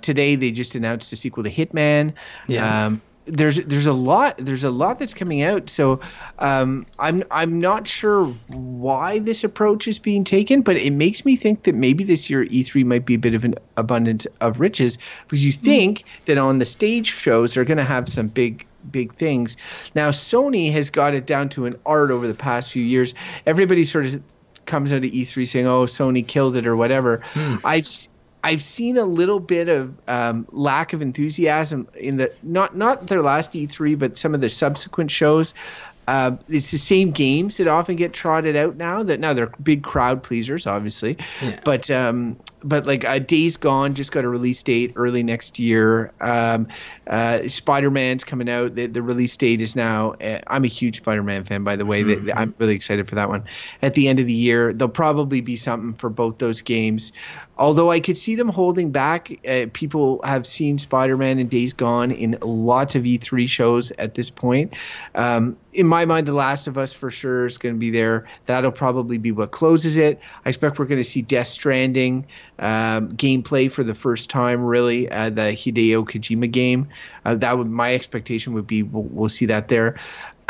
today they just announced a sequel to Hitman. Yeah. Um, there's there's a lot there's a lot that's coming out so um, i'm i'm not sure why this approach is being taken but it makes me think that maybe this year e3 might be a bit of an abundance of riches because you hmm. think that on the stage shows they're going to have some big big things now sony has got it down to an art over the past few years everybody sort of comes out of e3 saying oh sony killed it or whatever mm. i've I've seen a little bit of um, lack of enthusiasm in the not not their last E3, but some of the subsequent shows. Uh, it's the same games that often get trotted out now. That now they're big crowd pleasers, obviously, yeah. but um, but like uh, Days Gone just got a release date early next year. Um, uh, Spider Man's coming out. The, the, release date is now. Uh, I'm a huge Spider Man fan, by the way. Mm-hmm. I'm really excited for that one. At the end of the year, there'll probably be something for both those games although I could see them holding back, uh, people have seen Spider Man and Days Gone in lots of E3 shows at this point. Um, in my mind, The Last of Us for sure is going to be there. That'll probably be what closes it. I expect we're going to see Death Stranding um, gameplay for the first time, really, uh, the Hideo Kojima game. Uh, that would my expectation would be we'll, we'll see that there.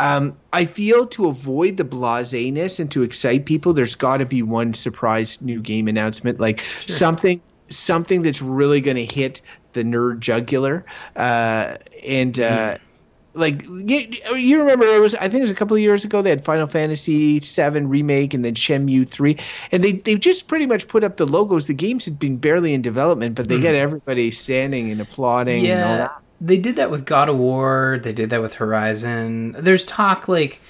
Um, I feel to avoid the blaseness and to excite people, there's got to be one surprise new game announcement, like sure. something something that's really going to hit the nerd jugular. Uh, and uh, mm. Like you, you, remember, it was I think it was a couple of years ago they had Final Fantasy VII remake and then Shenmue three, and they they just pretty much put up the logos. The games had been barely in development, but they mm. everybody standing and applauding yeah. and all that they did that with God of War. They did that with Horizon. There's talk like,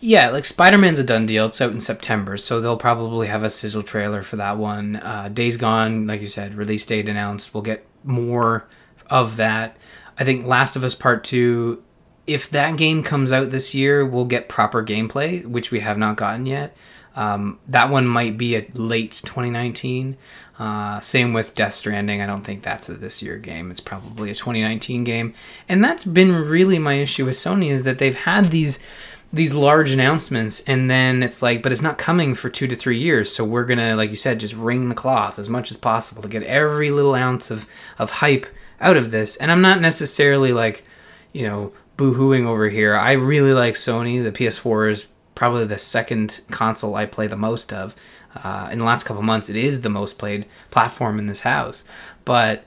yeah, like Spider Man's a done deal. It's out in September, so they'll probably have a sizzle trailer for that one. Uh, Days Gone, like you said, release date announced. We'll get more of that. I think Last of Us Part Two. If that game comes out this year, we'll get proper gameplay, which we have not gotten yet. Um, that one might be a late 2019. Uh, same with Death Stranding. I don't think that's a this year game. It's probably a 2019 game. And that's been really my issue with Sony is that they've had these these large announcements and then it's like but it's not coming for 2 to 3 years. So we're going to like you said just wring the cloth as much as possible to get every little ounce of of hype out of this. And I'm not necessarily like, you know, boo-hooing over here. I really like Sony. The PS4 is probably the second console I play the most of uh, in the last couple months, it is the most played platform in this house. But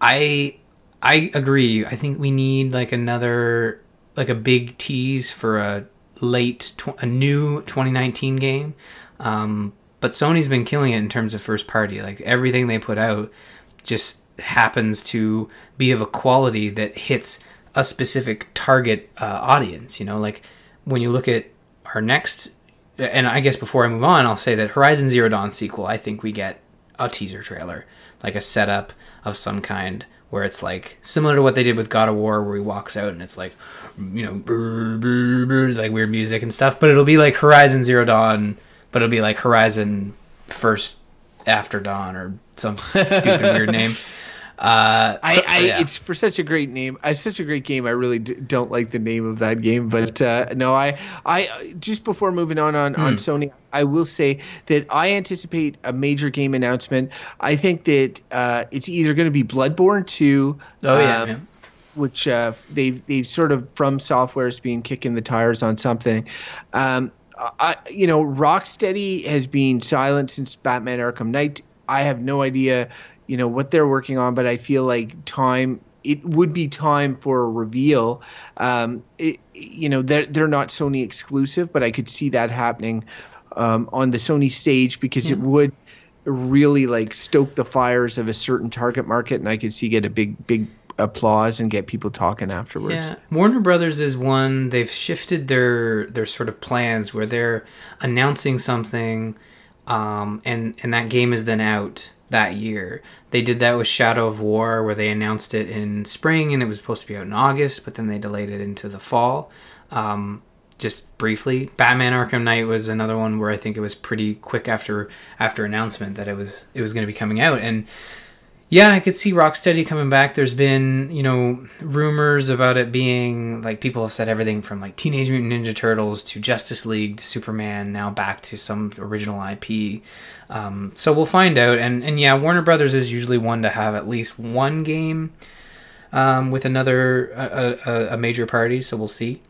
I I agree. I think we need like another like a big tease for a late tw- a new 2019 game. Um, but Sony's been killing it in terms of first party. Like everything they put out just happens to be of a quality that hits a specific target uh, audience. You know, like when you look at our next and I guess before I move on, I'll say that Horizon Zero Dawn sequel, I think we get a teaser trailer, like a setup of some kind, where it's like similar to what they did with God of War, where he walks out and it's like, you know, brr, brr, brr, like weird music and stuff. But it'll be like Horizon Zero Dawn, but it'll be like Horizon First After Dawn or some stupid weird name. Uh, I, so, I yeah. it's for such a great name. It's such a great game. I really d- don't like the name of that game, but uh, no, I, I just before moving on on, mm. on hmm. Sony, I will say that I anticipate a major game announcement. I think that uh, it's either going to be Bloodborne two. Oh yeah. Um, which uh, they've they've sort of from software has been kicking the tires on something. Um, I, you know, Rocksteady has been silent since Batman Arkham Knight. I have no idea you know what they're working on, but I feel like time it would be time for a reveal. Um, it, you know, they're they're not Sony exclusive, but I could see that happening um, on the Sony stage because yeah. it would really like stoke the fires of a certain target market, and I could see get a big big applause and get people talking afterwards. Yeah, Warner Brothers is one. They've shifted their their sort of plans where they're announcing something, um, and and that game is then out that year. They did that with Shadow of War, where they announced it in spring and it was supposed to be out in August, but then they delayed it into the fall. Um, just briefly, Batman Arkham Knight was another one where I think it was pretty quick after after announcement that it was it was going to be coming out, and yeah, I could see Rocksteady coming back. There's been, you know, rumors about it being like people have said everything from like Teenage Mutant Ninja Turtles to Justice League to Superman, now back to some original IP. Um, so we'll find out. And and yeah, Warner Brothers is usually one to have at least one game um, with another a, a, a, major party. So we'll see.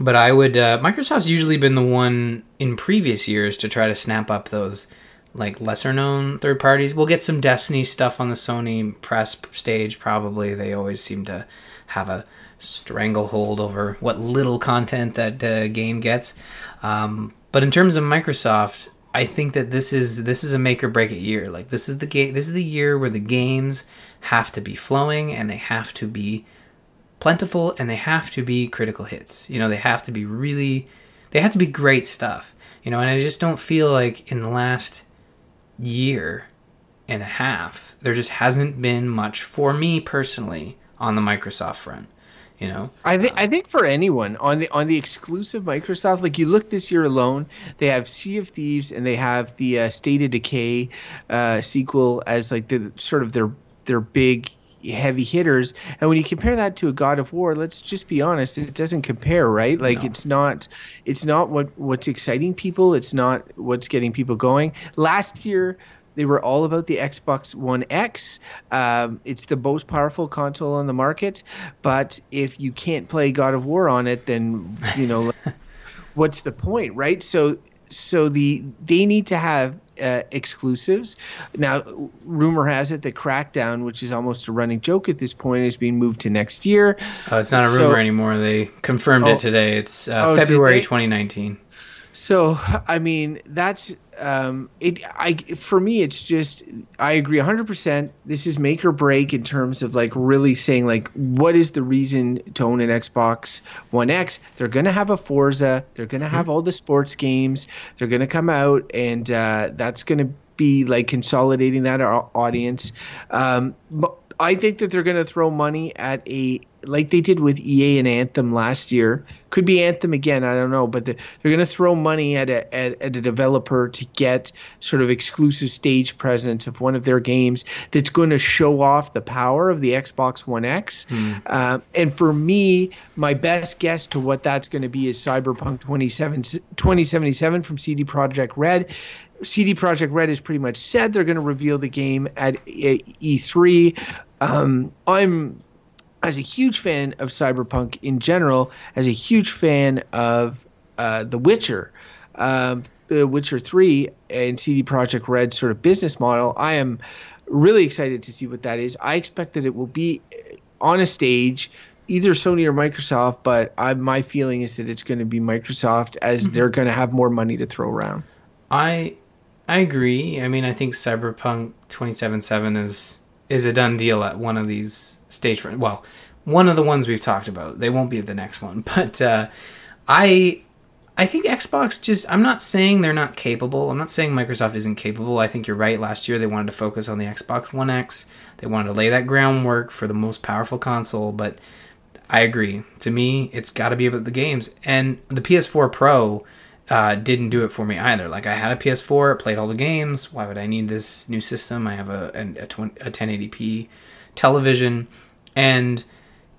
But I would uh, Microsoft's usually been the one in previous years to try to snap up those like lesser known third parties. We'll get some Destiny stuff on the Sony press stage probably. They always seem to have a stranglehold over what little content that game gets. Um, but in terms of Microsoft, I think that this is this is a make or break it year. Like this is the game this is the year where the games have to be flowing and they have to be plentiful and they have to be critical hits. You know, they have to be really they have to be great stuff. You know, and I just don't feel like in the last year and a half, there just hasn't been much for me personally on the Microsoft front. You know, I think I think for anyone on the on the exclusive Microsoft, like you look this year alone, they have Sea of Thieves and they have the uh, State of Decay uh, sequel as like the sort of their their big heavy hitters. And when you compare that to a God of War, let's just be honest, it doesn't compare, right? Like no. it's not it's not what what's exciting people, it's not what's getting people going. Last year they were all about the Xbox One X. Um, it's the most powerful console on the market, but if you can't play God of War on it, then you know what's the point, right? So so the they need to have uh, exclusives. Now, rumor has it that Crackdown, which is almost a running joke at this point, is being moved to next year. Oh, it's not a rumor so, anymore. They confirmed oh, it today. It's uh, oh, February 2019. So, I mean, that's um, it. I for me, it's just I agree 100. percent This is make or break in terms of like really saying like what is the reason to own an Xbox One X? They're gonna have a Forza. They're gonna have mm-hmm. all the sports games. They're gonna come out, and uh, that's gonna be like consolidating that audience. Um, I think that they're gonna throw money at a like they did with EA and Anthem last year. Could be Anthem again, I don't know, but the, they're going to throw money at a at, at, a developer to get sort of exclusive stage presence of one of their games that's going to show off the power of the Xbox One X. Mm. Uh, and for me, my best guess to what that's going to be is Cyberpunk 27, 2077 from CD Projekt Red. CD Projekt Red has pretty much said they're going to reveal the game at E3. Um, I'm as a huge fan of cyberpunk in general, as a huge fan of uh, The Witcher, um, The Witcher Three, and CD Projekt Red's sort of business model, I am really excited to see what that is. I expect that it will be on a stage. Either Sony or Microsoft, but I, my feeling is that it's going to be Microsoft as mm-hmm. they're going to have more money to throw around. I I agree. I mean, I think Cyberpunk 2077 is is a done deal at one of these stage front. Well, one of the ones we've talked about. They won't be the next one, but uh, I I think Xbox just I'm not saying they're not capable. I'm not saying Microsoft isn't capable. I think you're right. Last year they wanted to focus on the Xbox One X. They wanted to lay that groundwork for the most powerful console, but I agree. To me, it's got to be about the games. And the PS4 Pro uh, didn't do it for me either. Like I had a PS4, played all the games. Why would I need this new system? I have a a, a, 20, a 1080p television, and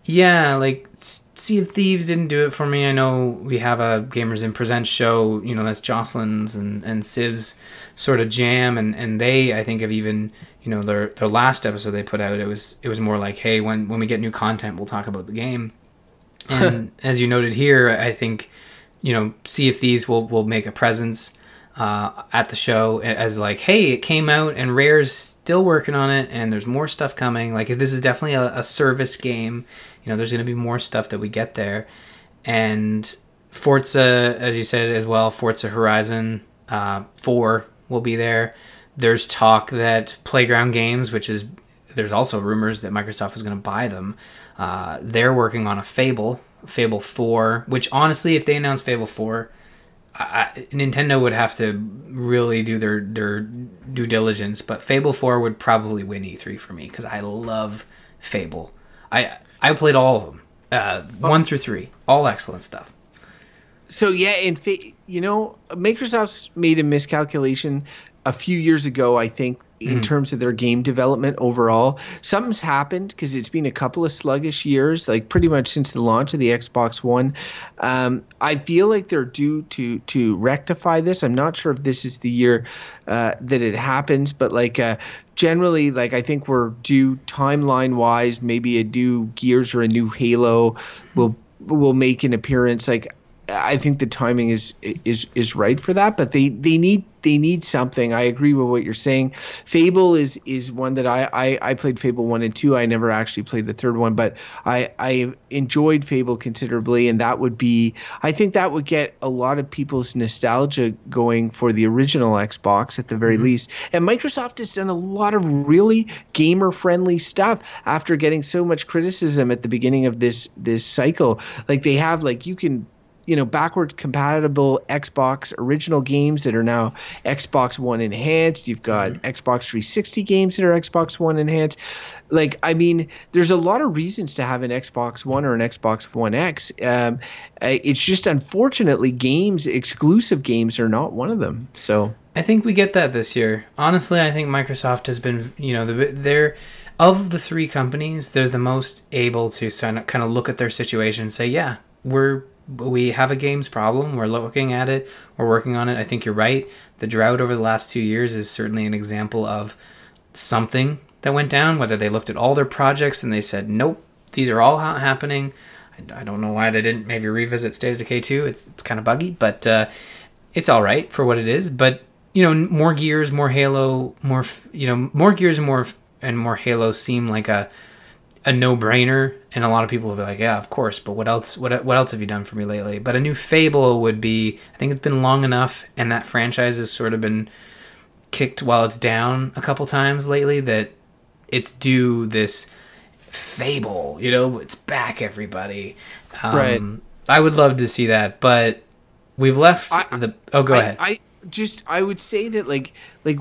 yeah, like Sea of Thieves didn't do it for me. I know we have a Gamers Inn Present show, you know, that's Jocelyn's and, and Civ's sort of jam and, and they I think have even you know, their their last episode they put out, it was it was more like, hey, when when we get new content we'll talk about the game. And as you noted here, I think, you know, Sea of Thieves will will make a presence uh, at the show as like, hey, it came out and Rare's still working on it, and there's more stuff coming. Like, this is definitely a, a service game. You know, there's going to be more stuff that we get there, and Forza, as you said as well, Forza Horizon uh, Four will be there. There's talk that Playground Games, which is there's also rumors that Microsoft is going to buy them. Uh, they're working on a Fable, Fable Four, which honestly, if they announce Fable Four I, Nintendo would have to really do their their due diligence, but Fable Four would probably win E3 for me because I love Fable. I I played all of them, uh, one through three, all excellent stuff. So yeah, and you know, Microsoft's made a miscalculation a few years ago. I think in mm-hmm. terms of their game development overall. Something's happened because it's been a couple of sluggish years, like pretty much since the launch of the Xbox One. Um, I feel like they're due to to rectify this. I'm not sure if this is the year uh, that it happens, but like uh, generally, like I think we're due timeline wise, maybe a new Gears or a new Halo will will make an appearance. Like I think the timing is is is right for that, but they they need they need something. I agree with what you're saying. Fable is is one that I I, I played Fable one and two. I never actually played the third one, but I I enjoyed Fable considerably, and that would be I think that would get a lot of people's nostalgia going for the original Xbox at the very mm-hmm. least. And Microsoft has done a lot of really gamer friendly stuff after getting so much criticism at the beginning of this this cycle. Like they have like you can you know backward compatible Xbox original games that are now Xbox One enhanced. You've got mm-hmm. Xbox 360 games that are Xbox One enhanced. Like I mean, there's a lot of reasons to have an Xbox One or an Xbox One X. Um, it's just unfortunately games exclusive games are not one of them. So I think we get that this year. Honestly, I think Microsoft has been you know they're of the three companies, they're the most able to kind of look at their situation and say, yeah, we're we have a games problem. We're looking at it. We're working on it. I think you're right. The drought over the last two years is certainly an example of something that went down. Whether they looked at all their projects and they said, nope, these are all happening. I, don't know why they didn't maybe revisit State of Decay 2. It's it's kind of buggy, but uh, it's all right for what it is. But you know, more gears, more Halo, more you know, more gears and more and more Halo seem like a a no brainer, and a lot of people will be like, "Yeah, of course." But what else? What what else have you done for me lately? But a new Fable would be. I think it's been long enough, and that franchise has sort of been kicked while it's down a couple times lately that it's due this Fable. You know, it's back, everybody. Um, right. I would love to see that, but we've left I, the. Oh, go I, ahead. I just I would say that like like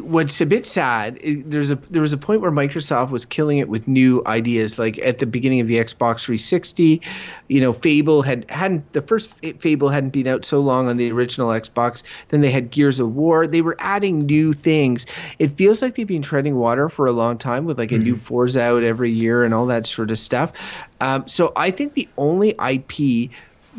what's a bit sad there's a there was a point where Microsoft was killing it with new ideas. Like at the beginning of the Xbox 360 you know Fable had hadn't the first Fable hadn't been out so long on the original Xbox. Then they had Gears of War. They were adding new things. It feels like they've been treading water for a long time with like a mm-hmm. new Forza out every year and all that sort of stuff. Um, so I think the only IP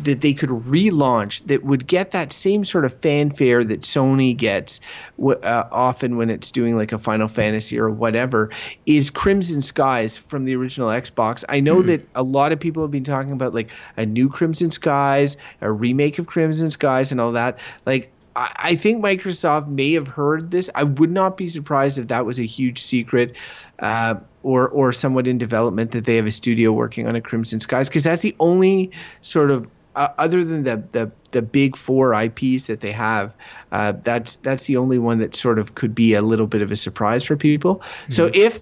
that they could relaunch that would get that same sort of fanfare that Sony gets uh, often when it's doing like a Final Fantasy or whatever is Crimson Skies from the original Xbox. I know mm. that a lot of people have been talking about like a new Crimson Skies, a remake of Crimson Skies, and all that. Like I think Microsoft may have heard this. I would not be surprised if that was a huge secret, uh, or or somewhat in development that they have a studio working on a Crimson Skies because that's the only sort of uh, other than the, the the big four IPs that they have, uh, that's that's the only one that sort of could be a little bit of a surprise for people. Mm-hmm. So if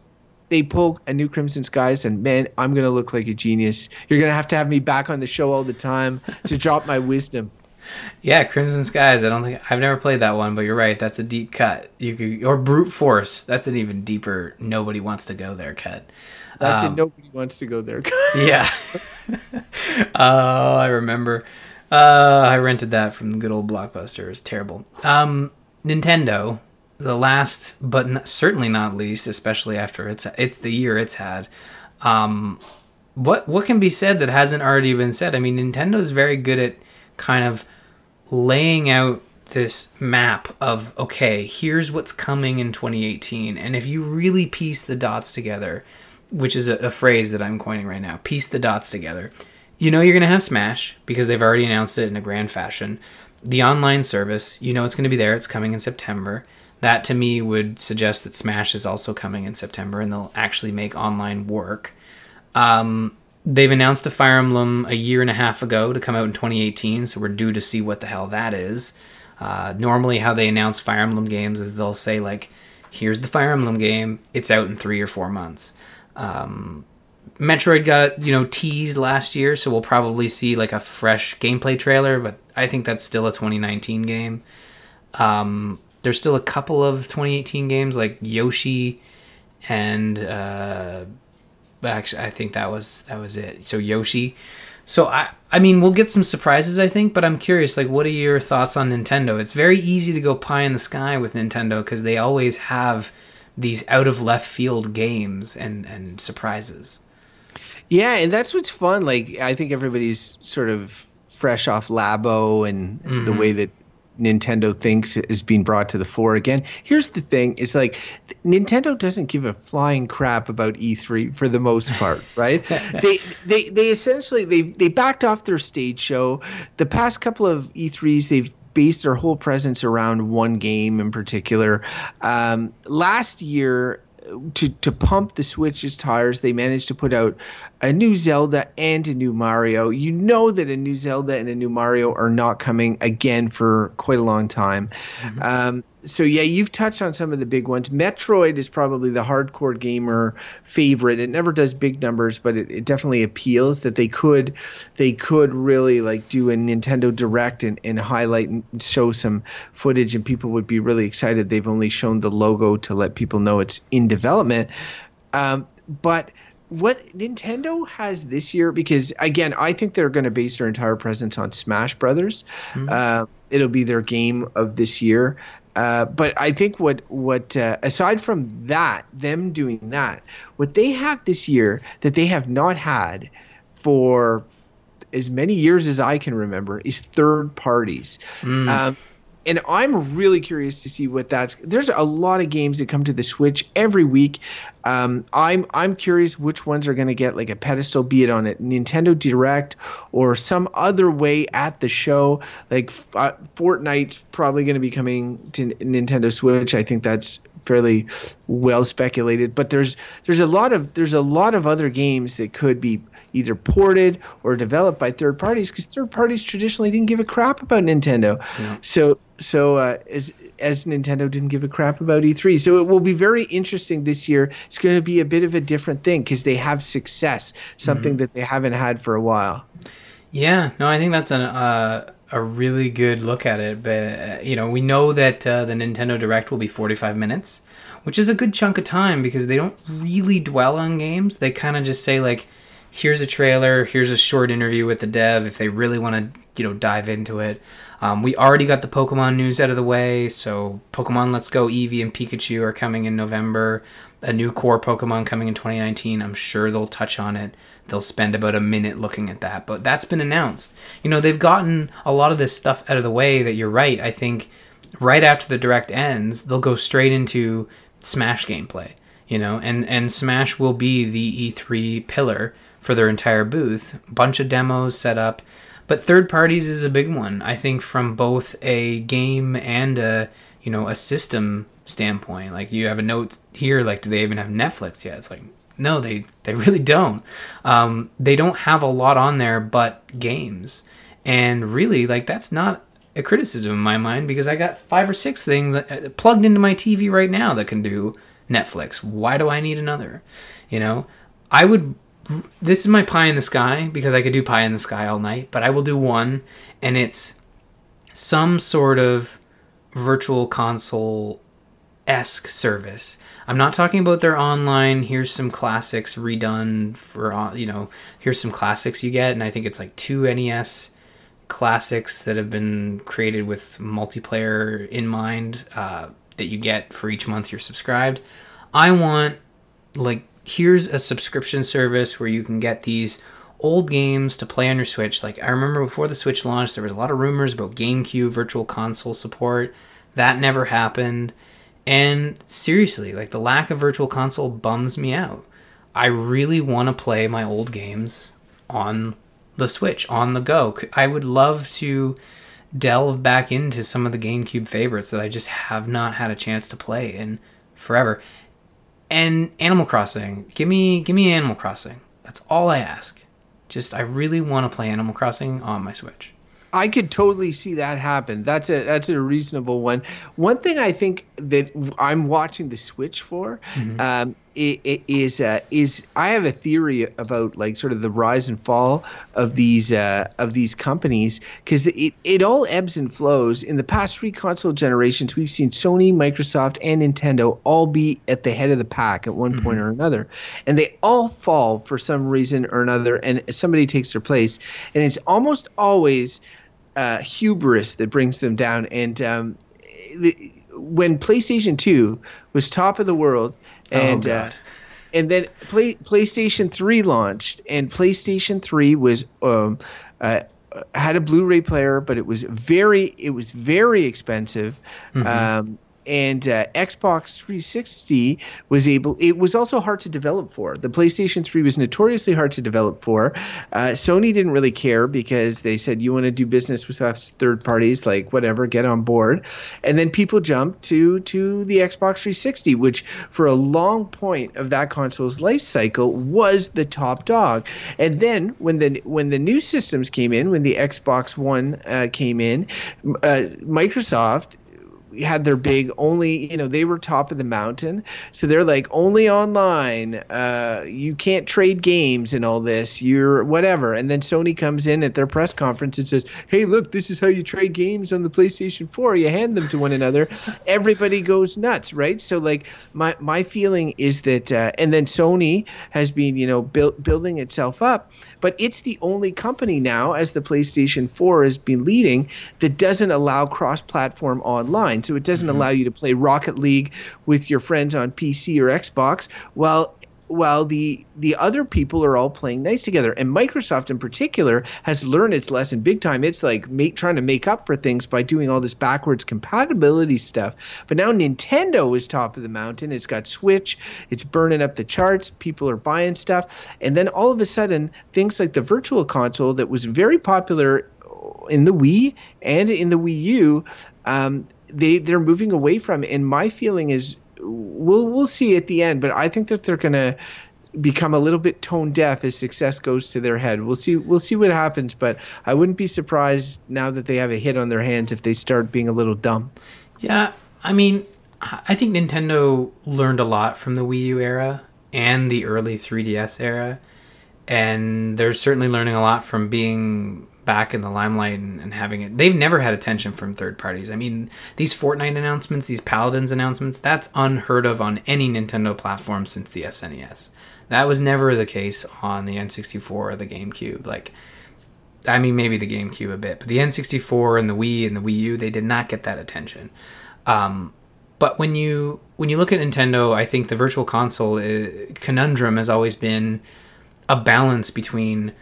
they pull a new Crimson Skies, and man, I'm gonna look like a genius. You're gonna have to have me back on the show all the time to drop my wisdom. Yeah, Crimson Skies. I don't think I've never played that one, but you're right. That's a deep cut. You could or brute force. That's an even deeper. Nobody wants to go there cut. That's um, it. Nobody wants to go there. yeah. oh, I remember. Uh, I rented that from the good old Blockbuster. It was terrible. Um, Nintendo, the last but not, certainly not least, especially after it's it's the year it's had. Um, what what can be said that hasn't already been said? I mean, Nintendo's very good at kind of laying out this map of okay, here's what's coming in 2018, and if you really piece the dots together, which is a, a phrase that I'm coining right now. Piece the dots together. You know you're going to have Smash because they've already announced it in a grand fashion. The online service, you know it's going to be there. It's coming in September. That to me would suggest that Smash is also coming in September and they'll actually make online work. Um, they've announced a Fire Emblem a year and a half ago to come out in 2018, so we're due to see what the hell that is. Uh, normally, how they announce Fire Emblem games is they'll say, like, here's the Fire Emblem game, it's out in three or four months. Um, Metroid got you know teased last year, so we'll probably see like a fresh gameplay trailer. But I think that's still a 2019 game. Um, there's still a couple of 2018 games like Yoshi, and uh, actually I think that was that was it. So Yoshi. So I I mean we'll get some surprises I think, but I'm curious like what are your thoughts on Nintendo? It's very easy to go pie in the sky with Nintendo because they always have these out of left field games and and surprises. Yeah, and that's what's fun. Like I think everybody's sort of fresh off Labo and mm-hmm. the way that Nintendo thinks is being brought to the fore again. Here's the thing: it's like Nintendo doesn't give a flying crap about E3 for the most part, right? they they they essentially they they backed off their stage show. The past couple of E3s, they've based their whole presence around one game in particular. Um, last year, to to pump the Switch's tires, they managed to put out a new Zelda and a new Mario. You know that a new Zelda and a new Mario are not coming again for quite a long time. Mm-hmm. Um, so yeah, you've touched on some of the big ones. Metroid is probably the hardcore gamer favorite. It never does big numbers, but it, it definitely appeals that they could they could really like do a Nintendo Direct and, and highlight and show some footage and people would be really excited. They've only shown the logo to let people know it's in development. Um, but what Nintendo has this year, because again, I think they're going to base their entire presence on Smash Brothers. Mm-hmm. Uh, it'll be their game of this year. Uh, but I think what what uh, aside from that, them doing that, what they have this year that they have not had for as many years as I can remember is third parties. Mm. Um, and I'm really curious to see what that's. There's a lot of games that come to the Switch every week. Um, I'm I'm curious which ones are going to get like a pedestal, be it on a Nintendo Direct or some other way at the show. Like uh, Fortnite's probably going to be coming to Nintendo Switch. I think that's fairly well speculated. But there's there's a lot of there's a lot of other games that could be either ported or developed by third parties because third parties traditionally didn't give a crap about Nintendo. Yeah. So so uh, as as Nintendo didn't give a crap about E3. So it will be very interesting this year. It's going to be a bit of a different thing because they have success, something mm-hmm. that they haven't had for a while. Yeah, no, I think that's an, uh, a really good look at it. But uh, you know, we know that uh, the Nintendo Direct will be 45 minutes, which is a good chunk of time because they don't really dwell on games. They kind of just say like, here's a trailer, here's a short interview with the dev if they really want to, you know, dive into it. Um, we already got the Pokemon news out of the way, so Pokemon Let's Go Eevee and Pikachu are coming in November. A new core Pokemon coming in 2019. I'm sure they'll touch on it. They'll spend about a minute looking at that, but that's been announced. You know, they've gotten a lot of this stuff out of the way that you're right. I think right after the direct ends, they'll go straight into Smash gameplay, you know, and, and Smash will be the E3 pillar for their entire booth. Bunch of demos set up, but third parties is a big one. I think from both a game and a you know a system standpoint. Like you have a note here, like do they even have Netflix yet? It's like no, they they really don't. Um, they don't have a lot on there but games, and really like that's not a criticism in my mind because I got five or six things uh, plugged into my TV right now that can do Netflix. Why do I need another? You know, I would this is my pie in the sky because I could do pie in the sky all night, but I will do one, and it's some sort of virtual console esque service. I'm not talking about their online. Here's some classics redone for you know. Here's some classics you get, and I think it's like two NES classics that have been created with multiplayer in mind uh, that you get for each month you're subscribed. I want like here's a subscription service where you can get these old games to play on your Switch. Like I remember before the Switch launched, there was a lot of rumors about GameCube Virtual Console support. That never happened. And seriously, like the lack of Virtual Console bums me out. I really want to play my old games on the Switch, on the go. I would love to delve back into some of the GameCube favorites that I just have not had a chance to play in forever and Animal Crossing. Give me give me Animal Crossing. That's all I ask. Just I really want to play Animal Crossing on my Switch. I could totally see that happen. That's a that's a reasonable one. One thing I think that I'm watching the Switch for mm-hmm. um, is uh, is I have a theory about like sort of the rise and fall of these uh, of these companies because it, it all ebbs and flows. In the past three console generations, we've seen Sony, Microsoft, and Nintendo all be at the head of the pack at one mm-hmm. point or another, and they all fall for some reason or another, and somebody takes their place, and it's almost always uh, hubris that brings them down. And um, the, when PlayStation Two was top of the world and oh, uh, and then play, PlayStation 3 launched, and PlayStation 3 was um, uh, had a Blu-ray player, but it was very it was very expensive. Mm-hmm. Um, and uh, Xbox 360 was able. It was also hard to develop for. The PlayStation 3 was notoriously hard to develop for. Uh, Sony didn't really care because they said you want to do business with us third parties, like whatever, get on board. And then people jumped to to the Xbox 360, which for a long point of that console's life cycle was the top dog. And then when the when the new systems came in, when the Xbox One uh, came in, uh, Microsoft had their big only you know they were top of the mountain. So they're like only online uh, you can't trade games and all this you're whatever. And then sony comes in at their press conference and says hey look this is how you trade games on the playstation 4 you hand them to one another. Everybody goes nuts right? So like my my feeling is that uh, and then sony has been you know built building itself up but it's the only company now, as the PlayStation 4 has been leading, that doesn't allow cross platform online. So it doesn't mm-hmm. allow you to play Rocket League with your friends on PC or Xbox. Well, while the the other people are all playing nice together. And microsoft in particular has learned its lesson big time. It's like make, trying to make up for things by doing all this backwards compatibility stuff. But now nintendo is top of the mountain. It's got switch. It's burning up the charts. People are buying stuff. And then all of a sudden things like the virtual console that was very popular in the wii and in the wii u um, they they're moving away from. And my feeling is we'll we'll see at the end, but I think that they're gonna become a little bit tone deaf as success goes to their head. We'll see we'll see what happens, but I wouldn't be surprised now that they have a hit on their hands if they start being a little dumb. Yeah, I mean, I think Nintendo learned a lot from the Wii U era and the early 3DS era, and they're certainly learning a lot from being back in the limelight and, and, having it. They've never had attention from third parties. I mean, these Fortnite announcements, these Paladins announcements, that's unheard of on any Nintendo platform since the SNES. That was never the case on the N64 or the GameCube. Like, I mean, maybe the GameCube a bit, but the N64 and the Wii and the Wii U, they did not get that attention. Um, but when you when you look at Nintendo, I think the Virtual Console uh, conundrum has always been a balance between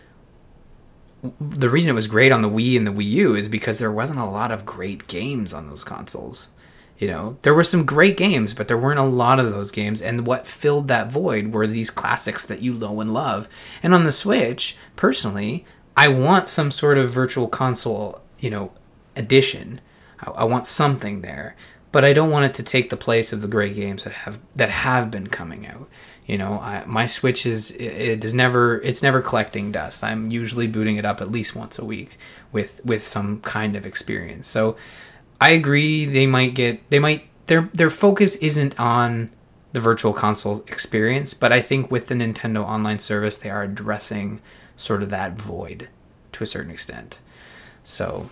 the reason it was great on the Wii and the Wii U is because there wasn't a lot of great games on those consoles. You know, there were some great games, but there weren't a lot of those games. And what filled that void were these classics that you know and love. And on the Switch, personally, I want some sort of virtual console, you know, edition. I, I want something there, but I don't want it to take the place of the great games that have that have been coming out. You know, I, my Switch is it, it is never it's never collecting dust. I'm usually booting it up at least once a week with with some kind of experience. So I agree they might get they might their their focus isn't on the virtual console experience, but I think with the Nintendo online service they are addressing sort of that void to a certain extent. So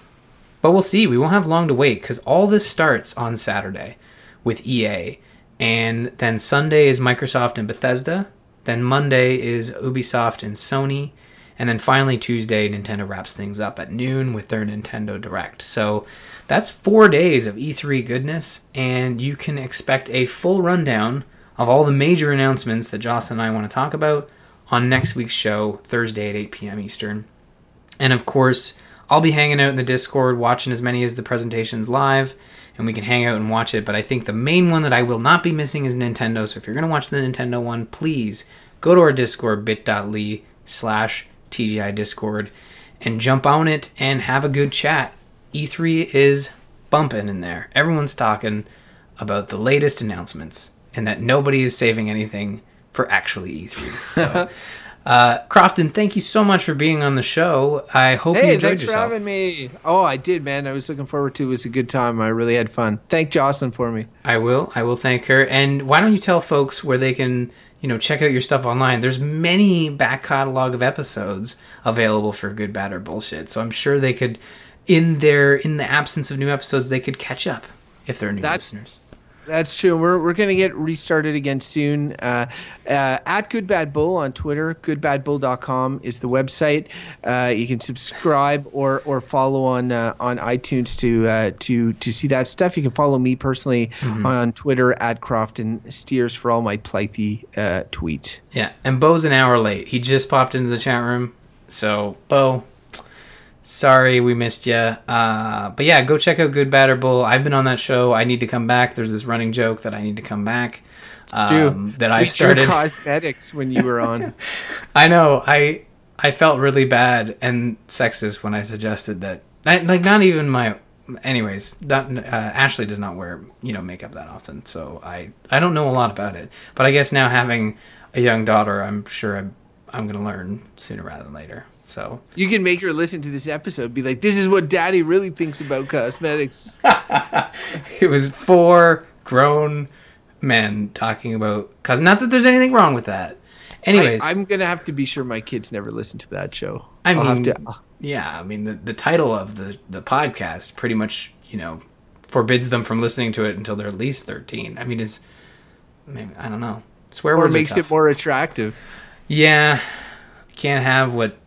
but we'll see. We won't have long to wait cuz all this starts on Saturday with EA and then Sunday is Microsoft and Bethesda. Then Monday is Ubisoft and Sony. And then finally Tuesday, Nintendo wraps things up at noon with their Nintendo Direct. So that's four days of E3 goodness, and you can expect a full rundown of all the major announcements that Joss and I want to talk about on next week's show, Thursday at 8 p.m. Eastern. And of course, I'll be hanging out in the Discord, watching as many as the presentations live and we can hang out and watch it. But I think the main one that I will not be missing is Nintendo. So if you're going to watch the Nintendo one, please go to our Discord, bit.ly slash TGI Discord, and jump on it and have a good chat. E3 is bumping in there. Everyone's talking about the latest announcements and that nobody is saving anything for actually E3. So Uh, Crofton, thank you so much for being on the show. I hope hey, you enjoyed thanks yourself. for having me. Oh, I did, man. I was looking forward to it. It was a good time. I really had fun. Thank Jocelyn for me. I will. I will thank her. And why don't you tell folks where they can, you know, check out your stuff online? There's many back catalog of episodes available for good, bad, or bullshit. So I'm sure they could, in their in the absence of new episodes, they could catch up if they're new That's, listeners. That's true. We're, we're going to get restarted again soon. Uh, uh, at Good Bad Bull on Twitter, goodbadbull.com is the website. Uh, you can subscribe or, or follow on uh, on iTunes to uh, to to see that stuff. You can follow me personally mm-hmm. on Twitter at Crofton Steers for all my Plythe uh, tweets. Yeah, and Bo's an hour late. He just popped into the chat room. So, Bo, sorry we missed you. Uh, but yeah, go check out Good Bad Bull. I've been on that show. I need to come back. There's this running joke that I need to come back. Um, that I started cosmetics when you were on. I know. I I felt really bad and sexist when I suggested that. like not even my. Anyways, not, uh, Ashley does not wear you know makeup that often, so I I don't know a lot about it. But I guess now having a young daughter, I'm sure I'm, I'm going to learn sooner rather than later. So you can make her listen to this episode, be like, "This is what Daddy really thinks about cosmetics." it was four grown men talking about cos. Not that there's anything wrong with that. Anyways, I, am gonna have to be sure my kids never listen to that show. I mean, to, uh, yeah, I mean the the title of the the podcast pretty much you know forbids them from listening to it until they're at least 13. I mean, is maybe I don't know. Swear or makes it more attractive. Yeah, can't have what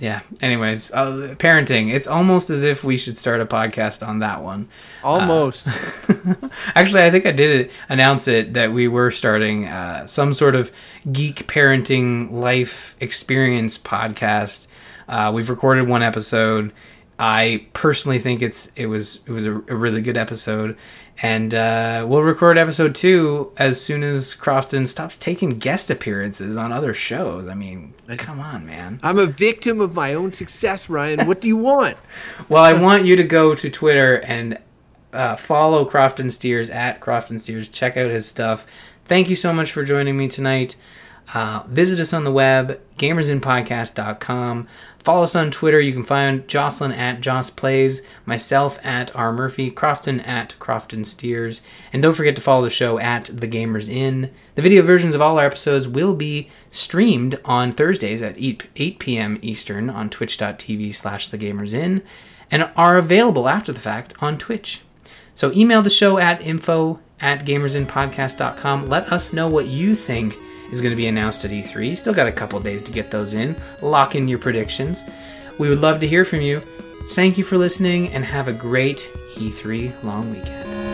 yeah. Anyways, uh, parenting. It's almost as if we should start a podcast on that one. Almost. Uh, actually, I think I did it, announce it that we were starting uh, some sort of geek parenting life experience podcast. Uh, we've recorded one episode. I personally think it's it was it was a, a really good episode, and uh, we'll record episode two as soon as Crofton stops taking guest appearances on other shows. I mean, come on, man. I'm a victim of my own success, Ryan. What do you want? well, I want you to go to Twitter and uh, follow Crofton Steers at Crofton Steers. Check out his stuff. Thank you so much for joining me tonight. Uh, visit us on the web, gamersinnpodcast.com. Follow us on Twitter. You can find Jocelyn at Joss Plays, myself at R Murphy, Crofton at Crofton Steers, and don't forget to follow the show at The Gamers Inn. The video versions of all our episodes will be streamed on Thursdays at 8 p.m. Eastern on twitch.tv slash The Gamers Inn and are available after the fact on Twitch. So email the show at info at gamersinnpodcast.com. Let us know what you think is going to be announced at E3. Still got a couple days to get those in. Lock in your predictions. We would love to hear from you. Thank you for listening and have a great E3 long weekend.